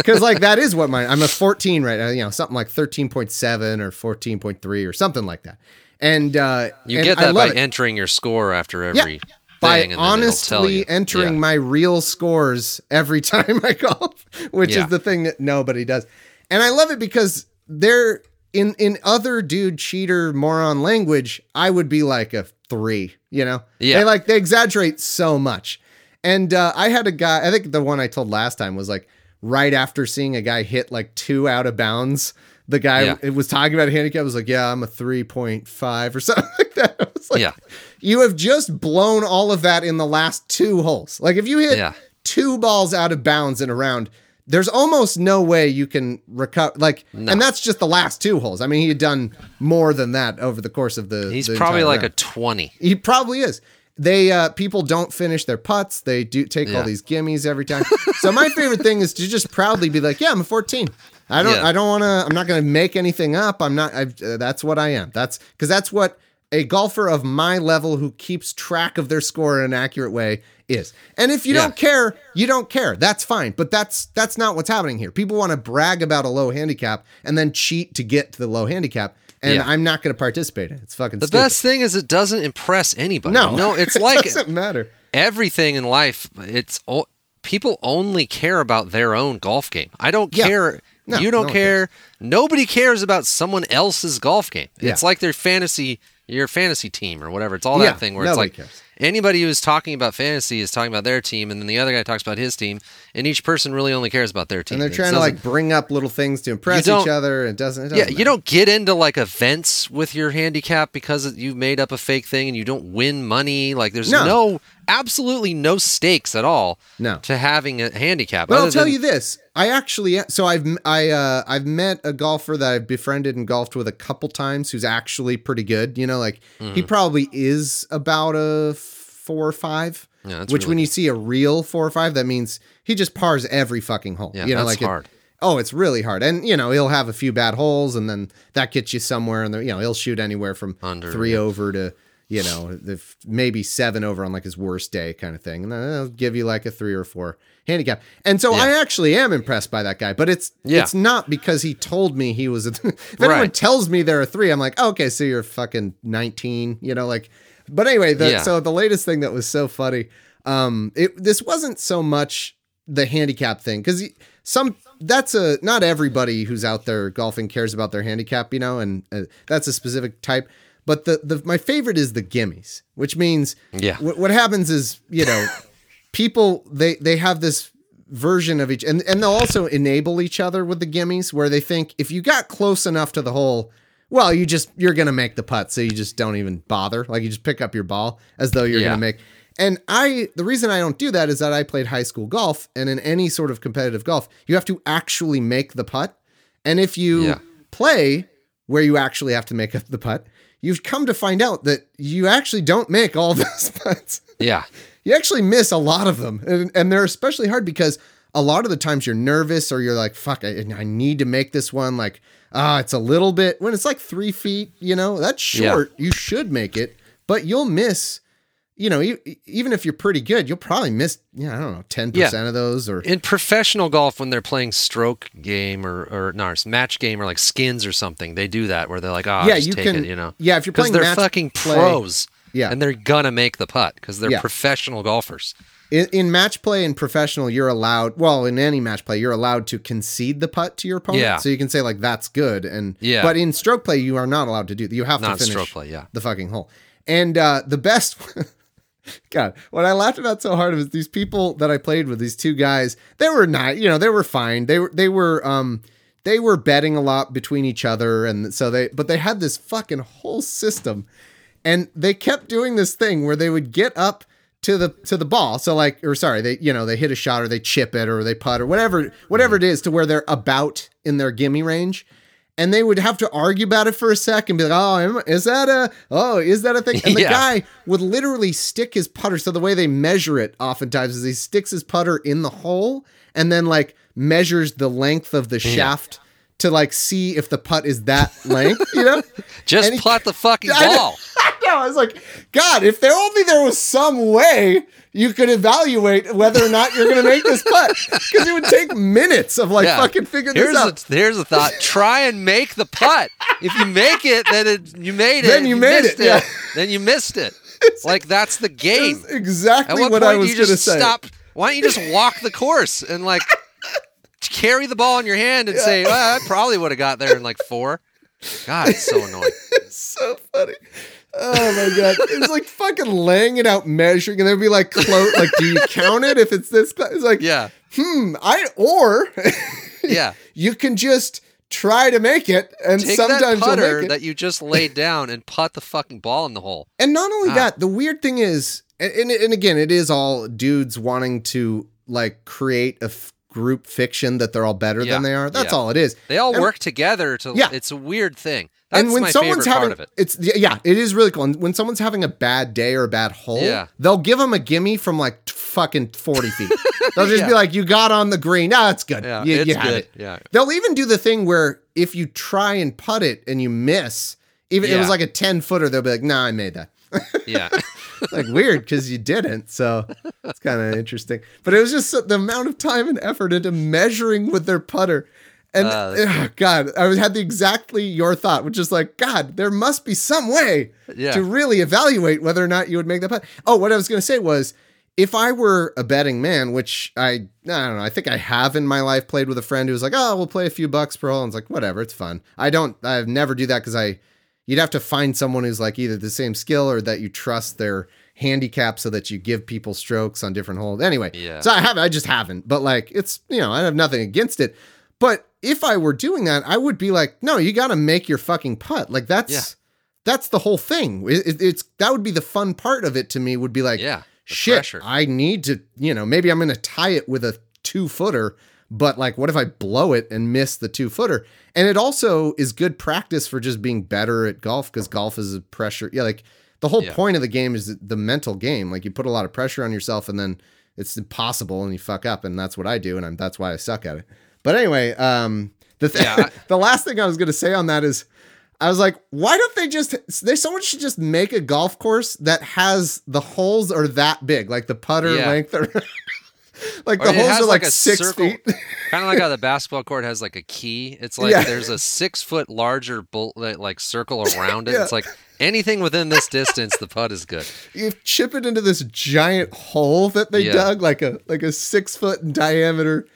S3: Cause like that is what mine I'm a 14 right now, you know, something like 13.7 or 14.3 or something like that. And uh
S2: You
S3: and
S2: get that by
S3: it
S2: entering your score after every
S3: by
S2: thing, and then it'll tell
S3: honestly entering
S2: Yeah.
S3: my real scores every <laughs> time I golf, which
S2: Yeah.
S3: is the thing that nobody does. And I love it because they're in in other dude cheater moron language, I would be like a three, you know?
S2: Yeah.
S3: They like they exaggerate so much. And uh, I had a guy, I think the one I told last time was like right after seeing a guy hit like two out of bounds. The guy
S2: Yeah.
S3: it was talking about a handicap was like, yeah, I'm a 3.5 or <laughs> something like that. I was like,
S2: Yeah.
S3: you have just blown all of that in the last two holes. Like if you hit
S2: Yeah.
S3: two balls out of bounds in a round, there's almost no way you can recover. Like, and that's just the last two holes. I mean, he had done more than that over the course of the.
S2: He's
S3: the
S2: probably like
S3: round.
S2: a 20.
S3: He probably is. They uh people don't finish their putts. They do take all these gimmies every time. so my favorite thing is to just proudly be like, "Yeah, I'm a 14." I don't.
S2: Yeah.
S3: I don't want to. I'm not going to make anything up. I'm not. I've, uh, that's what I am. That's because that's what a golfer of my level who keeps track of their score in an accurate way is. And if you
S2: Yeah.
S3: don't care, you don't care. That's fine. But that's that's not what's happening here. People want to brag about a low handicap and then cheat to get to the low handicap. And
S2: Yeah.
S3: I'm not going to participate in it. It's fucking stupid.
S2: The
S3: stupid.
S2: best thing is it doesn't impress anybody.
S3: No,
S2: no, it's <laughs>
S3: it
S2: like
S3: doesn't matter.
S2: everything in life. It's people only care about their own golf game. I don't
S3: Yeah.
S2: care.
S3: No,
S2: you don't
S3: one
S2: care. Nobody cares about someone else's golf game.
S3: Yeah.
S2: It's like their fantasy, your fantasy team or whatever. It's all that thing where it's like
S3: cares.
S2: Anybody who's talking about fantasy is talking about their team, and then the other guy talks about his team, and each person really only cares about their team.
S3: And they're trying to like bring up little things to impress each other. It doesn't. It doesn't
S2: yeah,
S3: matter.
S2: you don't get into like events with your handicap because you've made up a fake thing and you don't win money. Like there's
S3: No.
S2: no, absolutely no stakes at all
S3: No.
S2: to having a handicap.
S3: But I'll tell
S2: than-
S3: you this: I actually so I've I uh, I've met a golfer that I've befriended and golfed with a couple times who's actually pretty good. You know, like
S2: Mm-hmm.
S3: he probably is about a four or five.
S2: Yeah,
S3: which
S2: really
S3: when you see a real four or five, that means he just pars every fucking hole.
S2: Yeah,
S3: you know,
S2: that's
S3: like it-
S2: hard.
S3: oh, it's really hard, and you know he'll have a few bad holes, and then that gets you somewhere, and the you know he'll shoot anywhere from
S2: Under,
S3: three
S2: yeah.
S3: over to you know the, maybe seven over on like his worst day kind of thing, and then it'll give you like a three or four handicap. And so
S2: Yeah.
S3: I actually am impressed by that guy, but it's
S2: Yeah.
S3: it's not because he told me he was a. <laughs> if anyone tells me there are three, I'm like, okay, so you're fucking 19, you know, like. But anyway, the,
S2: Yeah.
S3: so the latest thing that was so funny, um, it this wasn't so much the handicap thing because some that's a not everybody who's out there golfing cares about their handicap, you know, and uh, that's a specific type. But the the my favorite is the gimmies, which means
S2: Yeah.
S3: what, what happens is you know <laughs> people they they have this version of each and and they'll also enable each other with the gimmies where they think if you got close enough to the hole well you just you're gonna make the putt so you just don't even bother like you just pick up your ball as though you're
S2: Yeah.
S3: gonna make and i the reason i don't do that is that i played high school golf and in any sort of competitive golf you have to actually make the putt and if you
S2: Yeah.
S3: play where you actually have to make the putt you've come to find out that you actually don't make all <laughs> those putts
S2: Yeah.
S3: you actually miss a lot of them and, and they're especially hard because a lot of the times you're nervous or you're like fuck i, I need to make this one like ah it's a little bit when it's like three feet you know that's
S2: Yeah.
S3: short you should make it but you'll miss you know e- even if you're pretty good you'll probably miss yeah i don't know 10%
S2: Yeah.
S3: of those or
S2: In professional golf, when they're playing stroke game or or no, it's match game or like skins or something, they do that where they're like, oh,
S3: Yeah,
S2: just
S3: you
S2: take
S3: can-
S2: it, you know.
S3: yeah, if you're playing
S2: they're fucking
S3: play-
S2: pros.
S3: Yeah.
S2: and they're gonna make the putt because they're
S3: Yeah.
S2: professional golfers.
S3: in, in match play and professional you're allowed well in any match play you're allowed to concede the putt to your opponent
S2: Yeah.
S3: so you can say like that's good and
S2: Yeah.
S3: but in stroke play you are not allowed to do you have
S2: Not
S3: to finish
S2: stroke play, yeah.
S3: the fucking hole and uh the best <laughs> god what i laughed about so hard was these people that i played with these two guys they were not you know they were fine they were they were um they were betting a lot between each other and so they but they had this fucking whole system and they kept doing this thing where they would get up to the to the ball. So like or sorry they you know they hit a shot or they chip it or they putt or whatever whatever it is to where they're about in their gimme range. And they would have to argue about it for a second be like oh is that a oh is that a thing? And the <laughs>
S2: Yeah.
S3: guy would literally stick his putter. So the way they measure it oftentimes is he sticks his putter in the hole and then like measures the length of the shaft to like see if the putt is that <laughs> length you know
S2: Just
S3: he-
S2: putt the fucking
S3: I know-
S2: ball. <laughs>
S3: I know. I was like, God, if there only there was some way you could evaluate whether or not you're going to make this putt, <laughs> because it would take minutes of like
S2: Yeah.
S3: fucking figuring
S2: here's
S3: this out.
S2: A, here's a thought. Try and make the putt. If you make it, then it, you made it.
S3: Then
S2: If
S3: you made
S2: missed
S3: it, yeah.
S2: Then you missed it. like that's the game.
S3: That's exactly
S2: At what,
S3: I
S2: do
S3: was
S2: you
S3: going to
S2: just
S3: say.
S2: stop? Why don't you just walk the course and like carry the ball in your hand and say, well, I probably would have got there in like four. God, it's so annoying. <laughs>
S3: so funny. Oh my god! It was like fucking laying it out, measuring, and they'd be like, close. Like, do you count it if it's this? close? It's like,
S2: Yeah,
S3: hmm. I or <laughs>
S2: yeah.
S3: you can just try to make it, and
S2: Take
S3: sometimes
S2: that putter that you just laid down and putt the fucking ball in the hole.
S3: And not only
S2: Ah.
S3: that, the weird thing is, and, and and again, it is all dudes wanting to like create a f- group fiction that they're all better
S2: Yeah,
S3: than they are. That's
S2: yeah.
S3: all it is.
S2: They all
S3: And-
S2: work together to.
S3: Yeah.
S2: It's a weird thing. That's
S3: and when
S2: my
S3: someone's
S2: favorite
S3: having
S2: part of it.
S3: it's yeah, it is really cool. And when someone's having a bad day or a bad hole,
S2: Yeah.
S3: they'll give them a gimme from like t- fucking forty feet. They'll just <laughs> be like, "You got on the green. No, it's good.
S2: Yeah,
S3: you,
S2: it's
S3: you
S2: good.
S3: it."
S2: Yeah.
S3: They'll even do the thing where if you try and putt it and you miss, even it was like a ten footer, they'll be like, "Nah, I made that."
S2: Yeah. <laughs>
S3: like weird because you didn't. So it's kind of interesting. But it was just the amount of time and effort into measuring with their putter. And
S2: ah,
S3: ugh, God, I had the exactly your thought, which is like, God, there must be some way
S2: Yeah.
S3: to really evaluate whether or not you would make that putt. Oh, what I was going to say was, if I were a betting man, which I I don't know, I think I have in my life played with a friend who was like, oh, we'll play a few bucks per hole. And it's like, whatever, it's fun. I don't, I've never do that because I, you'd have to find someone who's like either the same skill or that you trust their handicap so that you give people strokes on different holes. Anyway,
S2: Yeah.
S3: so I have, I just haven't. But like, it's you know, I have nothing against it. But if I were doing that, I would be like, no, you got to make your fucking putt. Like that's
S2: Yeah.
S3: that's the whole thing. It- it- it's that would be the fun part of it to me. Would be like,
S2: Yeah,
S3: shit,
S2: pressure.
S3: I need to, you know, maybe I'm going to tie it with a two footer. But like, what if I blow it and miss the two footer? And it also is good practice for just being better at golf because golf is a pressure. Yeah, like the whole
S2: Yeah.
S3: point of the game is the mental game. Like you put a lot of pressure on yourself, and then it's impossible, and you fuck up, and that's what I do, and I'm, that's why I suck at it. But anyway, um, the th-
S2: Yeah, <laughs>
S3: the last thing I was gonna say on that is, I was like, why don't they just? They someone should just make a golf course that has the holes are that big, like the putter
S2: Yeah.
S3: length, or <laughs> like the holes are like,
S2: a
S3: six
S2: circle,
S3: feet.
S2: kind of like how the <laughs> basketball court has like a key. It's like
S3: Yeah.
S2: there's a six foot larger bull, like circle <laughs> around it.
S3: Yeah.
S2: It's like anything within this distance, the putt is good.
S3: you chip it into this giant hole that they
S2: Yeah.
S3: dug, like a like a six foot in diameter,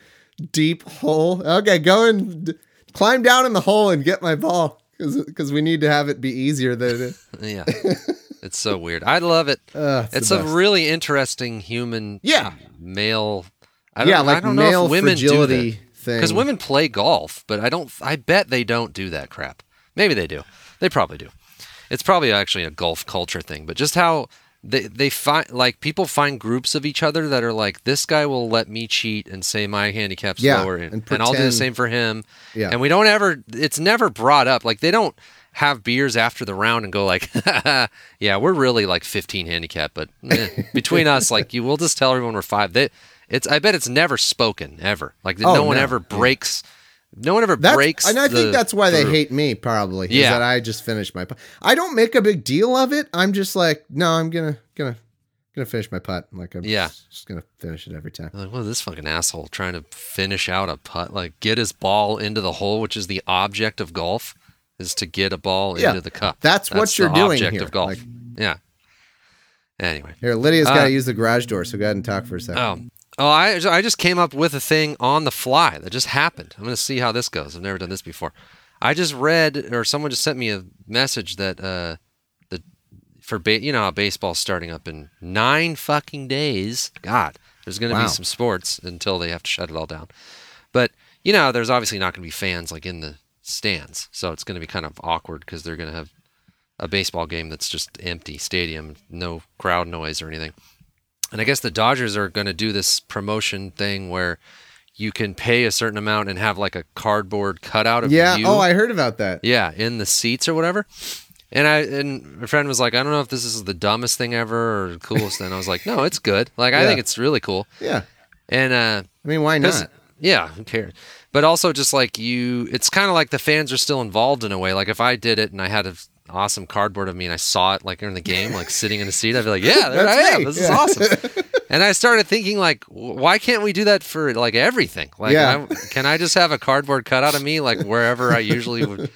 S3: deep hole. Okay, go and d- climb down in the hole and get my ball because we need to have it be easier than it is.
S2: Yeah, <laughs> it's so weird. I love it.
S3: Uh, it's
S2: it's a really interesting human.
S3: Yeah.
S2: male. I don't,
S3: yeah,
S2: I
S3: like
S2: don't know
S3: male
S2: if women
S3: fragility
S2: do
S3: thing.
S2: because women play golf, but I don't. I bet they don't do that crap. Maybe they do. They probably do. It's probably actually a golf culture thing, but just how they they find like people find groups of each other that are like this guy will let me cheat and say my handicap's
S3: Yeah,
S2: lower,
S3: and
S2: and, and I'll do the same for him.
S3: Yeah.
S2: and we don't ever. It's never brought up. Like they don't have beers after the round and go like, <laughs> yeah, we're really like 15 handicap, but eh, <laughs> between us, like you, we'll just tell everyone we're five. That it's I bet it's never spoken ever. Like
S3: Oh,
S2: no one
S3: no.
S2: ever breaks. No one ever
S3: That's,
S2: breaks.
S3: and I think that's why they hate me probably. Is
S2: Yeah.
S3: that I just finished my putt. I don't make a big deal of it. I'm just like, no, I'm gonna gonna gonna finish my putt. Like I'm
S2: Yeah.
S3: just, just gonna finish it every time.
S2: Like, what is this fucking asshole trying to finish out a putt? Like, get his ball into the hole, which is the object of golf, is to get a ball
S3: Yeah,
S2: into the cup.
S3: that's what you're doing here,
S2: of golf.
S3: like-
S2: yeah. Anyway.
S3: Here, Lydia's got
S2: Uh,
S3: to use the garage door, so go ahead and talk for a second.
S2: Oh. Oh, I, I just came up with a thing on the fly that just happened. I'm going to see how this goes. I've never done this before. I just read, or someone just sent me a message that uh, the for ba- you know how baseball's starting up in nine fucking days. God, there's going to
S3: Wow.
S2: be some sports until they have to shut it all down. But you know, there's obviously not going to be fans like in the stands, so it's going to be kind of awkward because they're going to have a baseball game that's just empty stadium, no crowd noise or anything. And I guess the Dodgers are going to do this promotion thing where you can pay a certain amount and have like a cardboard cutout of you.
S3: yeah.
S2: you.
S3: Oh, I heard about that.
S2: yeah, in the seats or whatever. And I and my friend was like, I don't know if this is the dumbest thing ever or coolest thing. I was like, no, it's good. Like I
S3: Yeah.
S2: think it's really cool.
S3: Yeah.
S2: And uh,
S3: I mean, why not?
S2: Yeah, who cares? But also, just like you, it's kind of like the fans are still involved in a way. Like if I did it and I had an awesome cardboard of me and I saw it like in the game, like <laughs> sitting in a seat, I'd be like, yeah, there I am.
S3: me.
S2: This
S3: Yeah.
S2: is awesome. <laughs> and I started thinking like, why can't we do that for like everything? Like,
S3: Yeah.
S2: I, can I just have a cardboard cutout of me like wherever I usually would,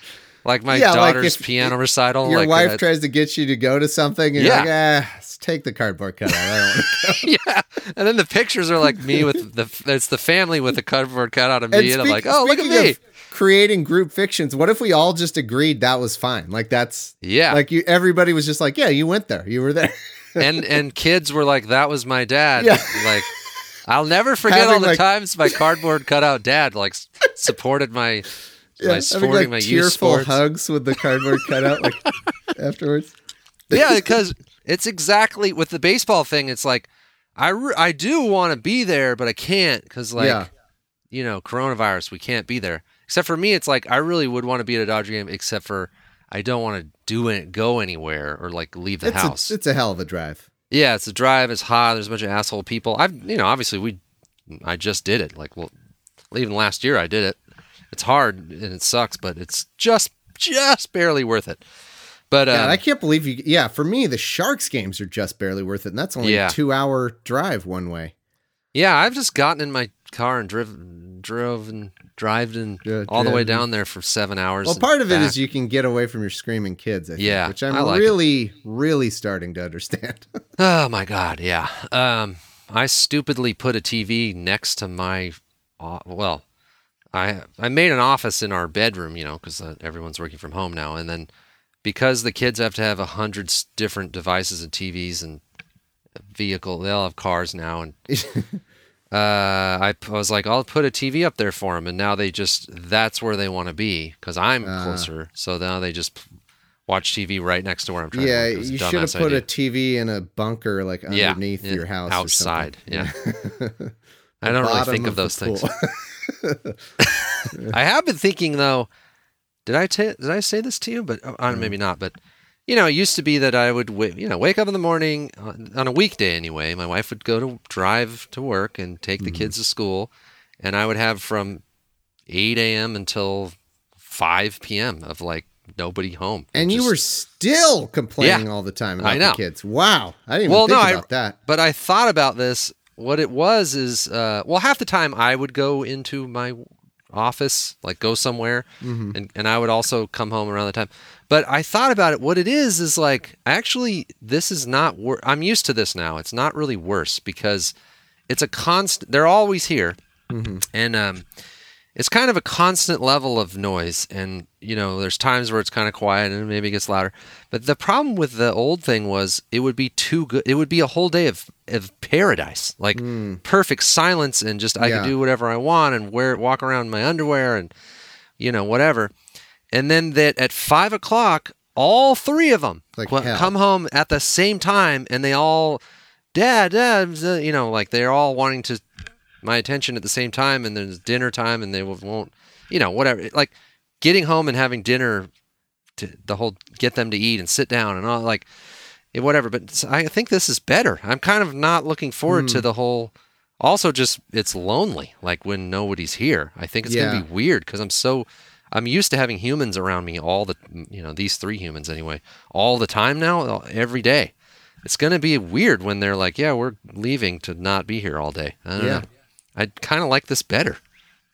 S2: like my
S3: Yeah, like
S2: daughter's
S3: if
S2: piano recital?
S3: Your
S2: like,
S3: wife
S2: uh,
S3: tries to get you to go to something, and
S2: Yeah.
S3: you're like, ah, take the cardboard cutout. I don't <laughs>
S2: yeah, and then the pictures are like me with the it's the family with the cardboard cutout of me, and, I'm like, oh, look at me.
S3: creating group fictions. What if we all just agreed that was fine? Like that's
S2: Yeah.
S3: Like you, everybody was just like, yeah, you went there, you were there. <laughs>
S2: and and kids were like, "That was my dad."
S3: Yeah.
S2: Like, I'll never <laughs> forget
S3: Having,
S2: all the
S3: like-
S2: times my cardboard cutout dad like supported my my
S3: having
S2: sporting
S3: like
S2: my
S3: tearful hugs with the cardboard cutout, like <laughs> afterwards.
S2: yeah, because it's exactly with the baseball thing. It's like I re- I do want to be there, but I can't because like
S3: Yeah.
S2: you know coronavirus, we can't be there. Except for me, it's like I really would want to be at a Dodger game, except for I don't want to do it, go anywhere or like leave the
S3: It's
S2: house.
S3: a, it's a hell of a drive.
S2: yeah, it's a drive. It's hot. There's a bunch of asshole people. I've you know obviously we, I just did it. Like well, even last year I did it. It's hard and it sucks, but it's just just barely worth it. But
S3: God,
S2: um,
S3: I can't believe you. Yeah, for me, the Sharks games are just barely worth it, and that's only
S2: Yeah.
S3: a two-hour drive one way.
S2: Yeah, I've just gotten in my car and driven, drove and drived
S3: Yeah,
S2: all the way down there for seven hours.
S3: Well, part of it
S2: back.
S3: is you can get away from your screaming kids. I think,
S2: Yeah,
S3: which I'm
S2: like it.
S3: really, really starting to understand. <laughs>
S2: Oh my god, yeah. Um, I stupidly put a TV next to my, uh, well, I I made an office in our bedroom, you know, because uh, everyone's working from home now, and then because the kids have to have a hundred different devices and TVs and vehicle, they all have cars now, and <laughs> uh, I p- was like, I'll put a TV up there for them, and now they just that's where they want to be because I'm
S3: Ah.
S2: closer, so now they just watch TV right next to where I'm trying.
S3: yeah,
S2: to work. It was a
S3: you should have put
S2: idea.
S3: a TV in a bunker like underneath
S2: yeah,
S3: your house, or
S2: outside. Yeah, <laughs> I don't really think of
S3: the
S2: those things. <laughs> I have been thinking though. Did I ta- did I say this to you? But uh,
S3: Mm.
S2: maybe not. But you know, it used to be that I would w- you know wake up in the morning on, on a weekday anyway. My wife would go to drive to work and take
S3: Mm-hmm.
S2: the kids to school, and I would have from 8 a.m. until 5 p.m. of like nobody home.
S3: and you were still complaining
S2: Yeah,
S3: all the time about
S2: I know.
S3: the kids. Wow, I didn't even
S2: Well,
S3: think
S2: no, I-
S3: about that.
S2: But I thought about this. What it was is, uh, well, half the time I would go into my office, like go somewhere,
S3: Mm-hmm.
S2: and, and I would also come home around the time. But I thought about it. What it is is like, actually, this is not. Wor- I'm used to this now. It's not really worse because it's a constant. They're always here,
S3: Mm-hmm.
S2: and um, it's kind of a constant level of noise. And you know, there's times where it's kind of quiet and maybe it gets louder. But the problem with the old thing was it would be too good. It would be a whole day of of paradise, like perfect silence, and just I
S3: Yeah.
S2: could do whatever I want and wear walk around in my underwear and you know whatever. And then that at five o'clock, all three of them
S3: Like
S2: qu- come home at the same time, and they all, dad, dad, uh," you know, like they're all wanting to my attention at the same time, and there's dinner time, and they won't, you know, whatever. Like getting home and having dinner, to the whole get them to eat and sit down and all like, eh, whatever. But I think this is better. I'm kind of not looking forward
S3: Hmm.
S2: to the whole. Also, just it's lonely, like when nobody's here. I think it's
S3: Yeah.
S2: gonna be weird because I'm so. I'm used to having humans around me all the, you know, these three humans anyway, all the time now, every day. It's going to be weird when they're like, yeah, we're leaving to not be here all day. I don't
S3: Yeah.
S2: know. I kind of like this better.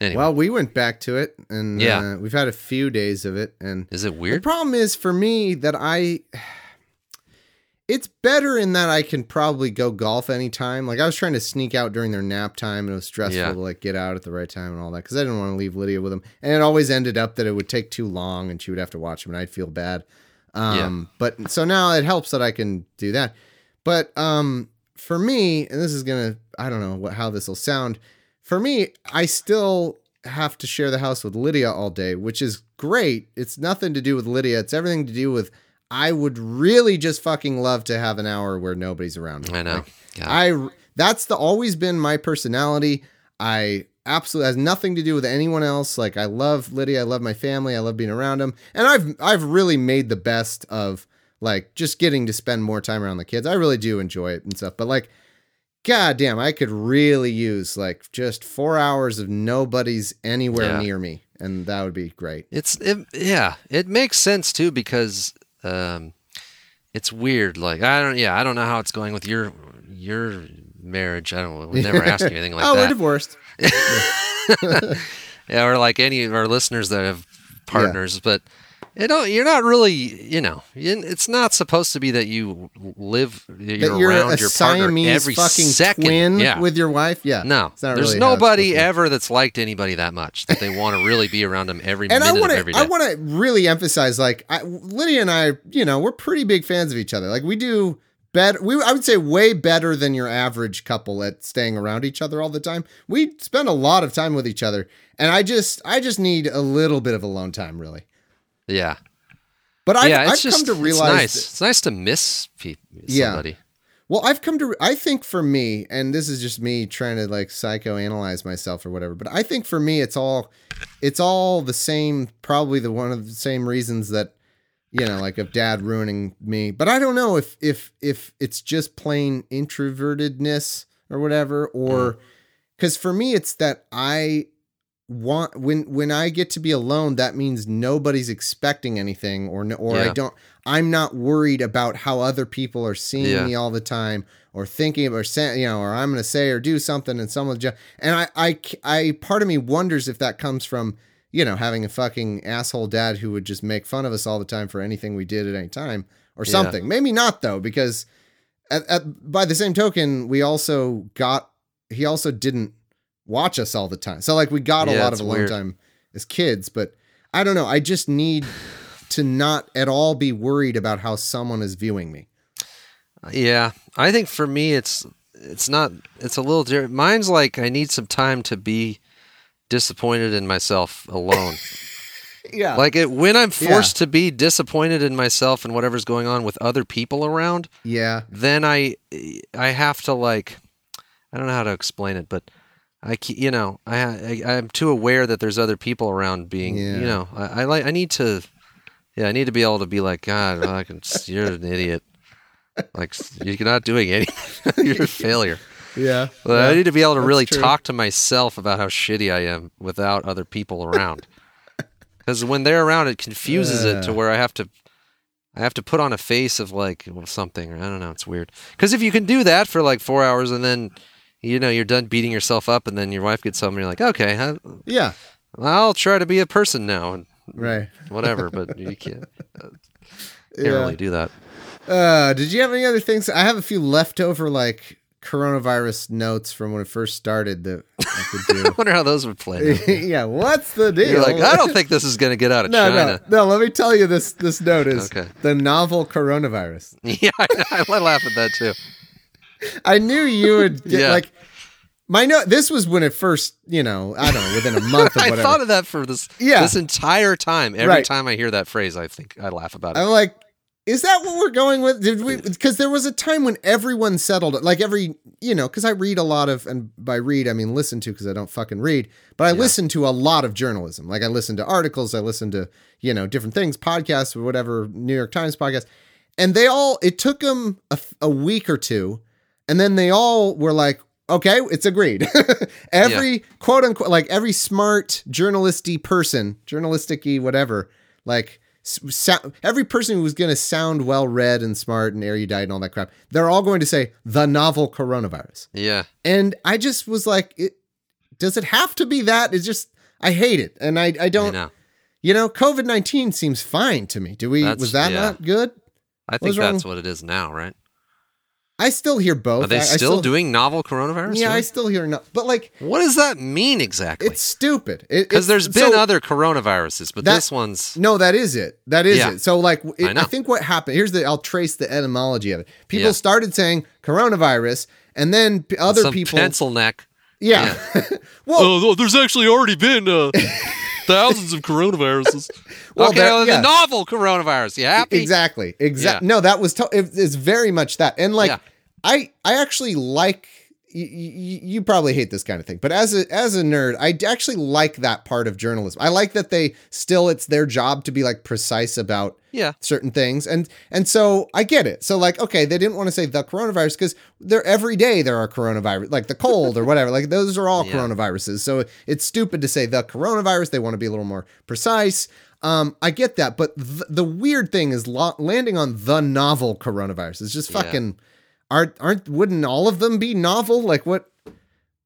S2: Anyway,
S3: Well, we went back to it, and
S2: Yeah.
S3: uh, we've had a few days of it, and
S2: is it weird?
S3: The problem is for me that I it's better in that I can probably go golf anytime. Like I was trying to sneak out during their nap time and it was stressful
S2: Yeah.
S3: to like get out at the right time and all that cuz I didn't want to leave Lydia with them. And it always ended up that it would take too long and she would have to watch them and I'd feel bad. Um but so now it helps that I can do that. But um for me, and this is going to I don't know what how this will sound. For me, I still have to share the house with Lydia all day, which is great. It's nothing to do with Lydia. It's everything to do with I would really just fucking love to have an hour where nobody's around. me.
S2: I know.
S3: Like. I that's the always been my personality. I absolutely has nothing to do with anyone else. Like I love Lydia, I love my family, I love being around them, and I've I've really made the best of like just getting to spend more time around the kids. I really do enjoy it and stuff. But like, god damn, I could really use like just four hours of nobody's anywhere
S2: Yeah.
S3: near me, and that would be great.
S2: It's it, yeah, it makes sense too because um, it's weird. Like I don't, yeah, I don't know how it's going with your your marriage. I don't. We never asked you anything <laughs> like that.
S3: oh, we're divorced. <laughs>
S2: yeah, or like any of our listeners that have partners, but you know, you're not really, you know, it's not supposed to be that you live, you're,
S3: that you're
S2: around
S3: a
S2: your partner
S3: Siamese
S2: every
S3: fucking
S2: second.
S3: twin
S2: yeah.
S3: with your wife. Yeah,
S2: no, there's
S3: really
S2: nobody
S3: supposed to be.
S2: ever that's liked anybody that much that they want to really be around them every
S3: and I
S2: minute
S3: want
S2: of every
S3: to. I want to really emphasize like I, Lydia and I, you know, we're pretty big fans of each other. Like we do better we I would say way better than your average couple at staying around each other all the time. We spend a lot of time with each other and I just I just need a little bit of alone time really.
S2: Yeah,
S3: But I
S2: yeah,
S3: I've
S2: just
S3: come to realize
S2: it's nice.
S3: that-
S2: it's nice to miss pe-
S3: Yeah.
S2: somebody.
S3: Well, I've come to I think for me, and this is just me trying to like psychoanalyze myself or whatever, but I think for me it's all it's all the same probably the one of the same reasons that you know, like of dad ruining me. But I don't know if if if it's just plain introvertedness or whatever, or hmm. because for me it's that I want when when I get to be alone, that means nobody's expecting anything, or no, or I don't. I'm not worried about how other people are seeing
S2: Yeah.
S3: me all the time, or thinking or saying, you know, or I'm going to say or do something, and someone just and i i part of me wonders if that comes from you know having a fucking asshole dad who would just make fun of us all the time for anything we did at any time or
S2: Yeah.
S3: something. Maybe not though, because at, at, by the same token, we also got he also didn't watch us all the time. So like we got a
S2: Yeah,
S3: lot of alone
S2: weird.
S3: time as kids, but I don't know. I just need to not at all be worried about how someone is viewing me.
S2: Yeah, I think for me it's it's not it's a little different. Mine's like I need some time to be disappointed in myself alone. <laughs>
S3: Yeah.
S2: like it when I'm
S3: Yeah.
S2: forced to be disappointed in myself and whatever's going on with other people around,
S3: yeah.
S2: then I I have to like I don't know how to explain it, but I you know I, I I'm too aware that there's other people around being
S3: Yeah.
S2: you know I, I like I need to yeah I need to be able to be like God well, I can <laughs> you're an idiot like you're not doing anything <laughs> you're a failure.
S3: Yeah.
S2: But
S3: yeah.
S2: I need to be able to really
S3: true.
S2: talk to myself about how shitty I am without other people around. <laughs> Because when they're around, it confuses it to where I have to, I have to put on a face of like something, or I don't know. It's weird. Because if you can do that for like four hours and then, you know, you're done beating yourself up, and then your wife gets home, and you're like, okay, I,
S3: Yeah.
S2: I'll try to be a person now, and
S3: Right. <laughs>
S2: whatever. but you can't, <laughs> can't
S3: Yeah.
S2: really do that.
S3: Uh, did you have any other things? I have a few leftover like coronavirus notes from when it first started that I could <laughs>
S2: I wonder how those would play.
S3: yeah. What's the deal?
S2: You're like, I don't think this is going to get out of China.
S3: no,
S2: China.
S3: no, no. Let me tell you this. This note is
S2: Okay.
S3: the novel coronavirus.
S2: Yeah, I. I laugh at that too.
S3: I knew you would get
S2: Yeah.
S3: like my note. This was when it first, you know, I don't know, within a <laughs> month
S2: I thought of that for this
S3: Yeah.
S2: this entire time. Every
S3: Right.
S2: time I hear that phrase, I think I laugh about it.
S3: I'm like, is that what we're going with? Did we? Because there was a time when everyone settled it. Like every, you know, because I read a lot of, and by read I mean listen to, because I don't fucking read. But I listen to a lot of journalism. Like I listen to articles, I listen to, you know, different things, podcasts or whatever, New York Times podcast, and they all. It took them a, a week or two, and then they all were like. Okay, it's agreed. <laughs> every quote unquote, like every smart journalisty person, journalistic-y whatever, like s- sou- every person who's going to sound well read and smart and erudite and all that crap, they're all going to say the novel coronavirus.
S2: yeah.
S3: And I just was like, it, does it have to be that? It's just, I hate it. And I, I
S2: I
S3: don't,
S2: know.
S3: you know, COVID 19 seems fine to me. Do we,
S2: That's-
S3: was that
S2: yeah.
S3: not good?
S2: I think that's what it is now, right?
S3: I still hear both.
S2: Are they
S3: I- I
S2: still, doing novel coronavirus?
S3: Yeah, I still hear no, but like,
S2: what does that mean exactly?
S3: it's stupid.
S2: Because
S3: it's-
S2: there's been
S3: so-
S2: other coronaviruses, but
S3: That-
S2: this one's
S3: No, that is it. That is
S2: Yeah.
S3: it. So like it,
S2: I
S3: I, think what happened, here's the I'll trace the etymology of it. People
S2: Yeah.
S3: started saying coronavirus and then p- other
S2: some
S3: people
S2: pencil neck.
S3: Yeah. <laughs> well,
S2: Oh, there's actually already been uh, <laughs> thousands of coronaviruses. <laughs>
S3: Well,
S2: okay,
S3: yeah.
S2: the novel coronavirus. You happy?
S3: exactly. Exactly.
S2: Yeah.
S3: No, that was to- it, it's very much that. And like
S2: Yeah.
S3: I I actually like you, you, you probably hate this kind of thing, but as a as a nerd, I actually like that part of journalism. I like that they still it's their job to be like precise about
S2: Yeah.
S3: certain things and and so i get it so like okay they didn't want to say the coronavirus because they're every day there are coronavirus like the cold or whatever like those are all <laughs>
S2: Yeah.
S3: coronaviruses so it's stupid to say the coronavirus they want to be a little more precise um i get that but th- the weird thing is lo- landing on the novel coronavirus is just
S2: Yeah.
S3: Aren't aren't wouldn't all of them be novel like what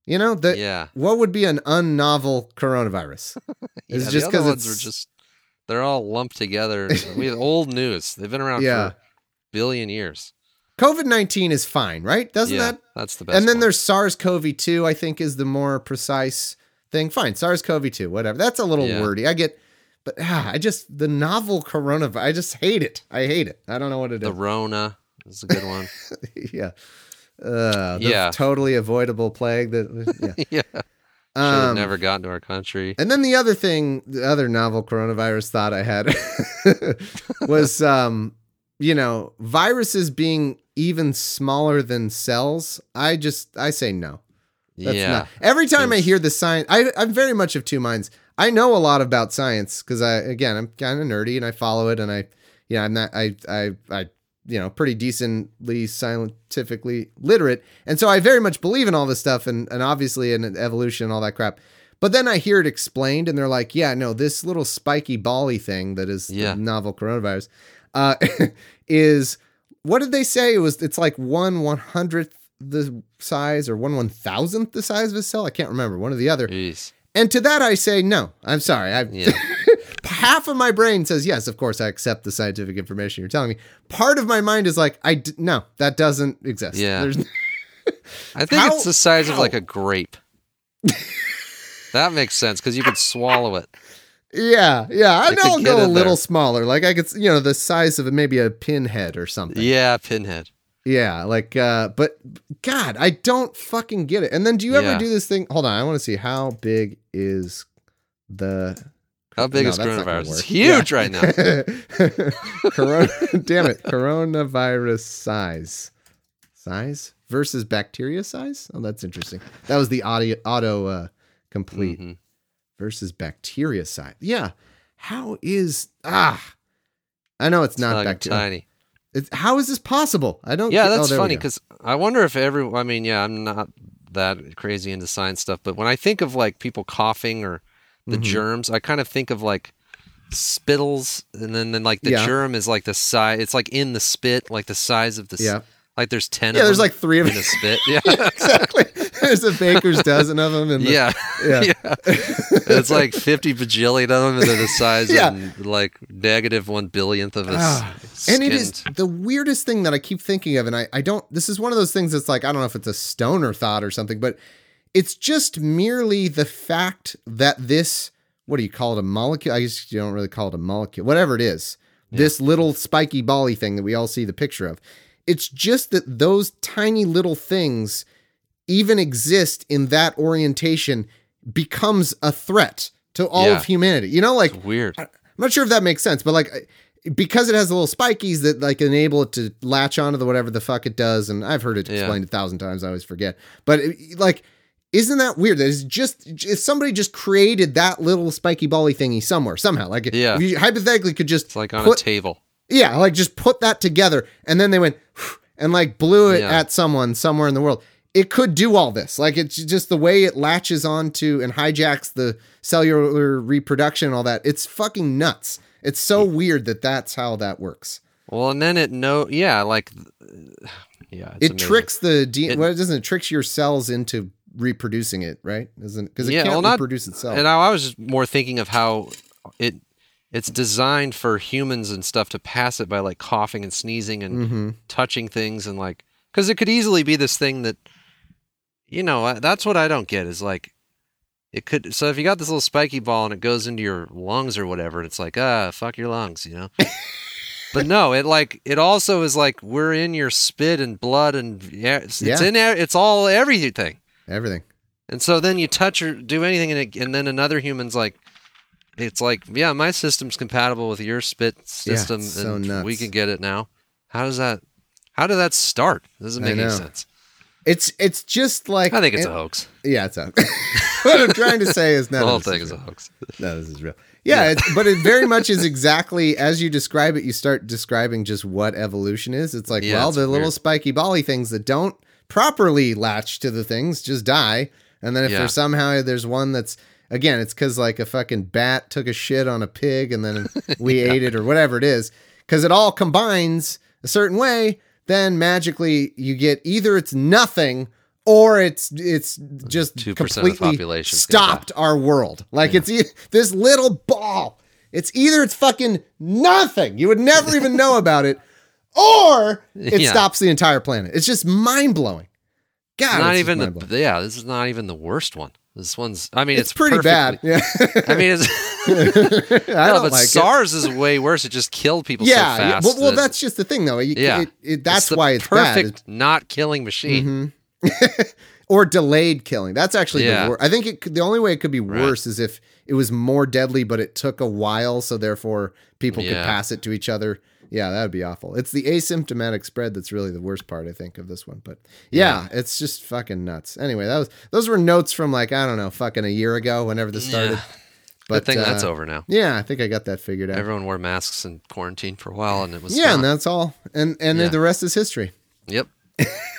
S3: you know the
S2: Yeah.
S3: what would be an unnovel coronavirus <laughs>
S2: Yeah,
S3: It's just
S2: because
S3: it's-
S2: are just they're all lumped together. we have old news. They've been around
S3: Yeah.
S2: for a billion years.
S3: covid-19 is fine right doesn't
S2: yeah,
S3: that
S2: that's the best.
S3: and then
S2: one.
S3: there's SARS-CoV-2. I think is the more precise thing. Fine, SARS-CoV-2, whatever. That's a little
S2: Yeah.
S3: wordy. I get, but ah, I just the novel coronavirus. I just hate it. I hate it. I don't know what it
S2: the
S3: is.
S2: Rona is a good one. <laughs>
S3: yeah, uh, the
S2: Yeah.
S3: totally avoidable plague. That yeah. <laughs>
S2: yeah, should have
S3: Um,
S2: never gotten to our country.
S3: And then the other thing, the other novel coronavirus thought I had <laughs> was, um, you know, viruses being even smaller than cells. I just, I say no. That's
S2: yeah,
S3: not. Every time I hear the science, I, I'm very much of two minds. I know a lot about science because I, again, I'm kind of nerdy and I follow it and I, yeah, I'm not. I I I you know pretty decently scientifically literate, and so I very much believe in all this stuff, and and obviously in evolution and all that crap. But then I hear it explained, and they're like, "Yeah, no, this little spiky bally thing that is
S2: Yeah.
S3: the novel coronavirus uh, <laughs> is what did they say? It was it's like one one hundredth the size or one one thousandth the size of a cell. I can't remember one or the other.
S2: Jeez.
S3: And to that, I say no. I'm sorry. I
S2: Yeah. <laughs>
S3: half of my brain says yes. Of course, I accept the scientific information you're telling me. Part of my mind is like, I d- no, that doesn't exist.
S2: Yeah.
S3: There's, <laughs> <laughs>
S2: I think
S3: How-
S2: it's the size of like a grape. that makes sense because you could swallow it.
S3: yeah, yeah. I know go a little
S2: there.
S3: smaller. Like I could, you know, the size of maybe a pinhead or something.
S2: Yeah, pinhead.
S3: Yeah, like, uh, but God, I don't fucking get it. And then do you ever do this thing? Hold on, I want to see how big is the.
S2: How big
S3: No,
S2: is
S3: that's not gonna
S2: coronavirus? It's huge
S3: Yeah.
S2: right now. <laughs>
S3: Corona, <laughs> damn it, coronavirus size, size versus bacteria size. Oh, that's interesting. That was the audio auto uh, complete
S2: Mhm.
S3: versus bacteria size. Yeah, how is ah? I know it's not bacteria.
S2: tiny.
S3: It's, how is this possible? I don't.
S2: Yeah,
S3: get- oh,
S2: that's
S3: we
S2: funny because I wonder if every. I mean, yeah, I'm not that crazy into science stuff, but when I think of like people coughing or the
S3: Mhm.
S2: germs, I kind of think of like spittles, and then, then like the
S3: Yeah.
S2: germ is like the size. It's like in the spit, like the size of the.
S3: Yeah.
S2: Like there's ten.
S3: Yeah,
S2: of
S3: there's
S2: them
S3: like three of them
S2: in
S3: them.
S2: a spit. <laughs> Yeah.
S3: exactly. There's a baker's dozen of them. And the,
S2: yeah.
S3: yeah. <laughs>
S2: yeah. it's like 50 bajillion of them, and they're the size
S3: Yeah.
S2: of like negative one billionth of a
S3: Ah, And it is the weirdest thing that I keep thinking of, and I, I don't. This is one of those things that's like I don't know if it's a stoner thought or something, but it's just merely the fact that this what do you call it a molecule? I guess you don't really call it a molecule, whatever it is. This little spiky bally thing that we all see the picture of. It's just that those tiny little things even exist in that orientation becomes a threat to all
S2: Yeah.
S3: of humanity. You know, like
S2: It's weird.
S3: I'm not sure if that makes sense, but like because it has the little spikies that like enable it to latch onto the whatever the fuck it does, and I've heard it
S2: Yeah.
S3: explained a thousand times. I always forget, but it, like, isn't that weird? That it's just if somebody just created that little spiky bally thingy somewhere somehow, like
S2: Yeah.
S3: you hypothetically could just
S2: It's like on
S3: put
S2: a table.
S3: yeah, like just put that together, and then they went <sighs> and like blew it
S2: Yeah.
S3: at someone somewhere in the world. It could do all this. Like it's just the way it latches onto and hijacks the cellular reproduction and all that. It's fucking nuts. It's so weird that that's how that works.
S2: Well, and then it no, yeah, like, <sighs> yeah,
S3: it
S2: amazing.
S3: tricks the D.
S2: It-
S3: well, it doesn't. It tricks your cells into reproducing it, right? Isn't because it
S2: Yeah,
S3: can't
S2: well, not-
S3: reproduce itself.
S2: And I, I was just more thinking of how it it's designed for humans and stuff to pass it by like coughing and sneezing and
S3: mm-hmm.
S2: touching things and like because it could easily be this thing that you know that's what I don't get is like it could so if you got this little spiky ball and it goes into your lungs or whatever and it's like ah fuck your lungs you know <laughs> but no it like it also is like we're in your spit and blood and yeah it's, it's
S3: Yeah.
S2: in there it's all everything
S3: Everything.
S2: and so then you touch or do anything, and, it, and then another human's like, it's like, yeah, my system's compatible with your spit system,
S3: it's so
S2: and we can get it now. How does that? How did that start? Doesn't make any sense.
S3: It's it's just like
S2: I think it's
S3: and-
S2: a hoax.
S3: Yeah, it's a. <laughs> what I'm trying to say is
S2: no,
S3: The
S2: whole thing
S3: is
S2: is a hoax.
S3: No, this is real. Yeah, It's, but it very much is exactly as you describe it. You start describing just what evolution is. It's like,
S2: Yeah,
S3: well,
S2: it's
S3: the little spiky bally things that don't properly latch to the things just die. And then if
S2: Yeah.
S3: there's somehow there's one that's again, it's because like a fucking bat took a shit on a pig and then <laughs> we ate it or whatever it is. Because it all combines a certain way, then magically you get either it's nothing or it's it's just
S2: 2% of the
S3: completely
S2: population's gonna die.
S3: stopped our world. Like it's e- this little ball. It's either it's fucking nothing. You would never even know about it, or <laughs> it
S2: Yeah.
S3: stops the entire planet. It's just mind blowing. God,
S2: not even the yeah. This is not even the worst one. This one's. I mean,
S3: It's,
S2: it's,
S3: pretty bad. Yeah,
S2: I mean, it's, <laughs> <laughs>
S3: I
S2: no, but
S3: like.
S2: SARS is way worse. It just killed people
S3: Yeah,
S2: so
S3: yeah.
S2: fast.
S3: Well, well,
S2: that
S3: that's just the thing, though. You,
S2: Yeah.
S3: it, it,
S2: it's
S3: that's
S2: the
S3: why it's bad.
S2: perfect not killing machine.
S3: Mhm. or delayed killing. That's actually
S2: Yeah.
S3: the worst. I think it could, the only way it could be
S2: Right.
S3: worse is if it was more deadly, but it took a while, so therefore people could pass it to each other. Yeah, that would be awful. It's the asymptomatic spread that's really the worst part, I think, of this one. But yeah, it's just fucking nuts. Anyway, that was those were notes from like I don't know, fucking a year ago, whenever this started. But
S2: Good thing that's
S3: uh,
S2: over now.
S3: Yeah, I think I got that figured out.
S2: Everyone wore masks in quarantine for a while, and it was
S3: yeah,
S2: gone.
S3: and that's all. And and then
S2: Yeah.
S3: the rest is history.
S2: Yep.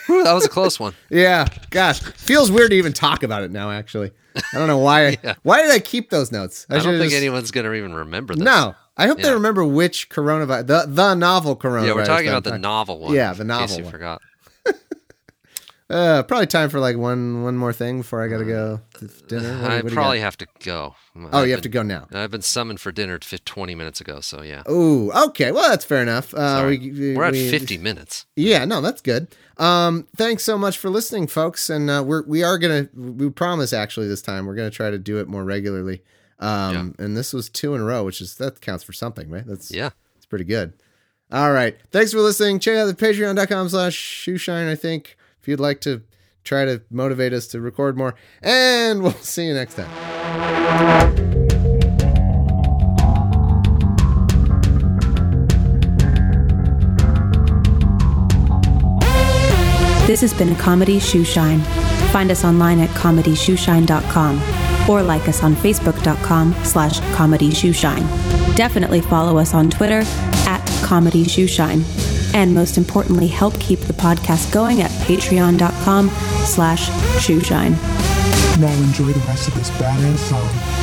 S2: Whew, that was a close one. <laughs>
S3: Yeah, gosh, feels weird to even talk about it now. Actually, I don't know why. <laughs>
S2: Yeah.
S3: Why did I keep those notes?
S2: I, don't think
S3: just-
S2: anyone's gonna even remember this.
S3: No, I hope they remember which coronavirus, the the novel coronavirus.
S2: Yeah, we're talking about the
S3: talking-
S2: novel one.
S3: Yeah, the
S2: in case
S3: novel
S2: you
S3: one.
S2: forgot. <laughs>
S3: Uh, probably time for like one one more thing before I gotta go to dinner. What
S2: I
S3: what
S2: probably have to go.
S3: Oh, you have to go now.
S2: I've been summoned for dinner 20 minutes ago, so yeah.
S3: Oh, okay. Well, that's fair enough. Uh, we, we,
S2: We're at
S3: we-
S2: 50 minutes.
S3: Yeah, no, that's good. Um, thanks so much for listening, folks. And uh, we're we are gonna we promise actually this time we're gonna try to do it more regularly. Um, and this was two in a row, which is that counts for something, right? That's
S2: Yeah.
S3: it's pretty good. All right, thanks for listening. Check out the Patreon.com/slash Shoeshine. I think if you'd like to try to motivate us to record more, and <laughs> we'll see you next time.
S4: This has been a Comedy Shoeshine. Find us online at comedyshoeshine.com or like us on facebook.com slash comedy shoeshine. Definitely follow us on Twitter at comedy shoeshine. And most importantly, help keep the podcast going at patreon.com slash shoeshine.
S1: Now enjoy the rest of this badass song.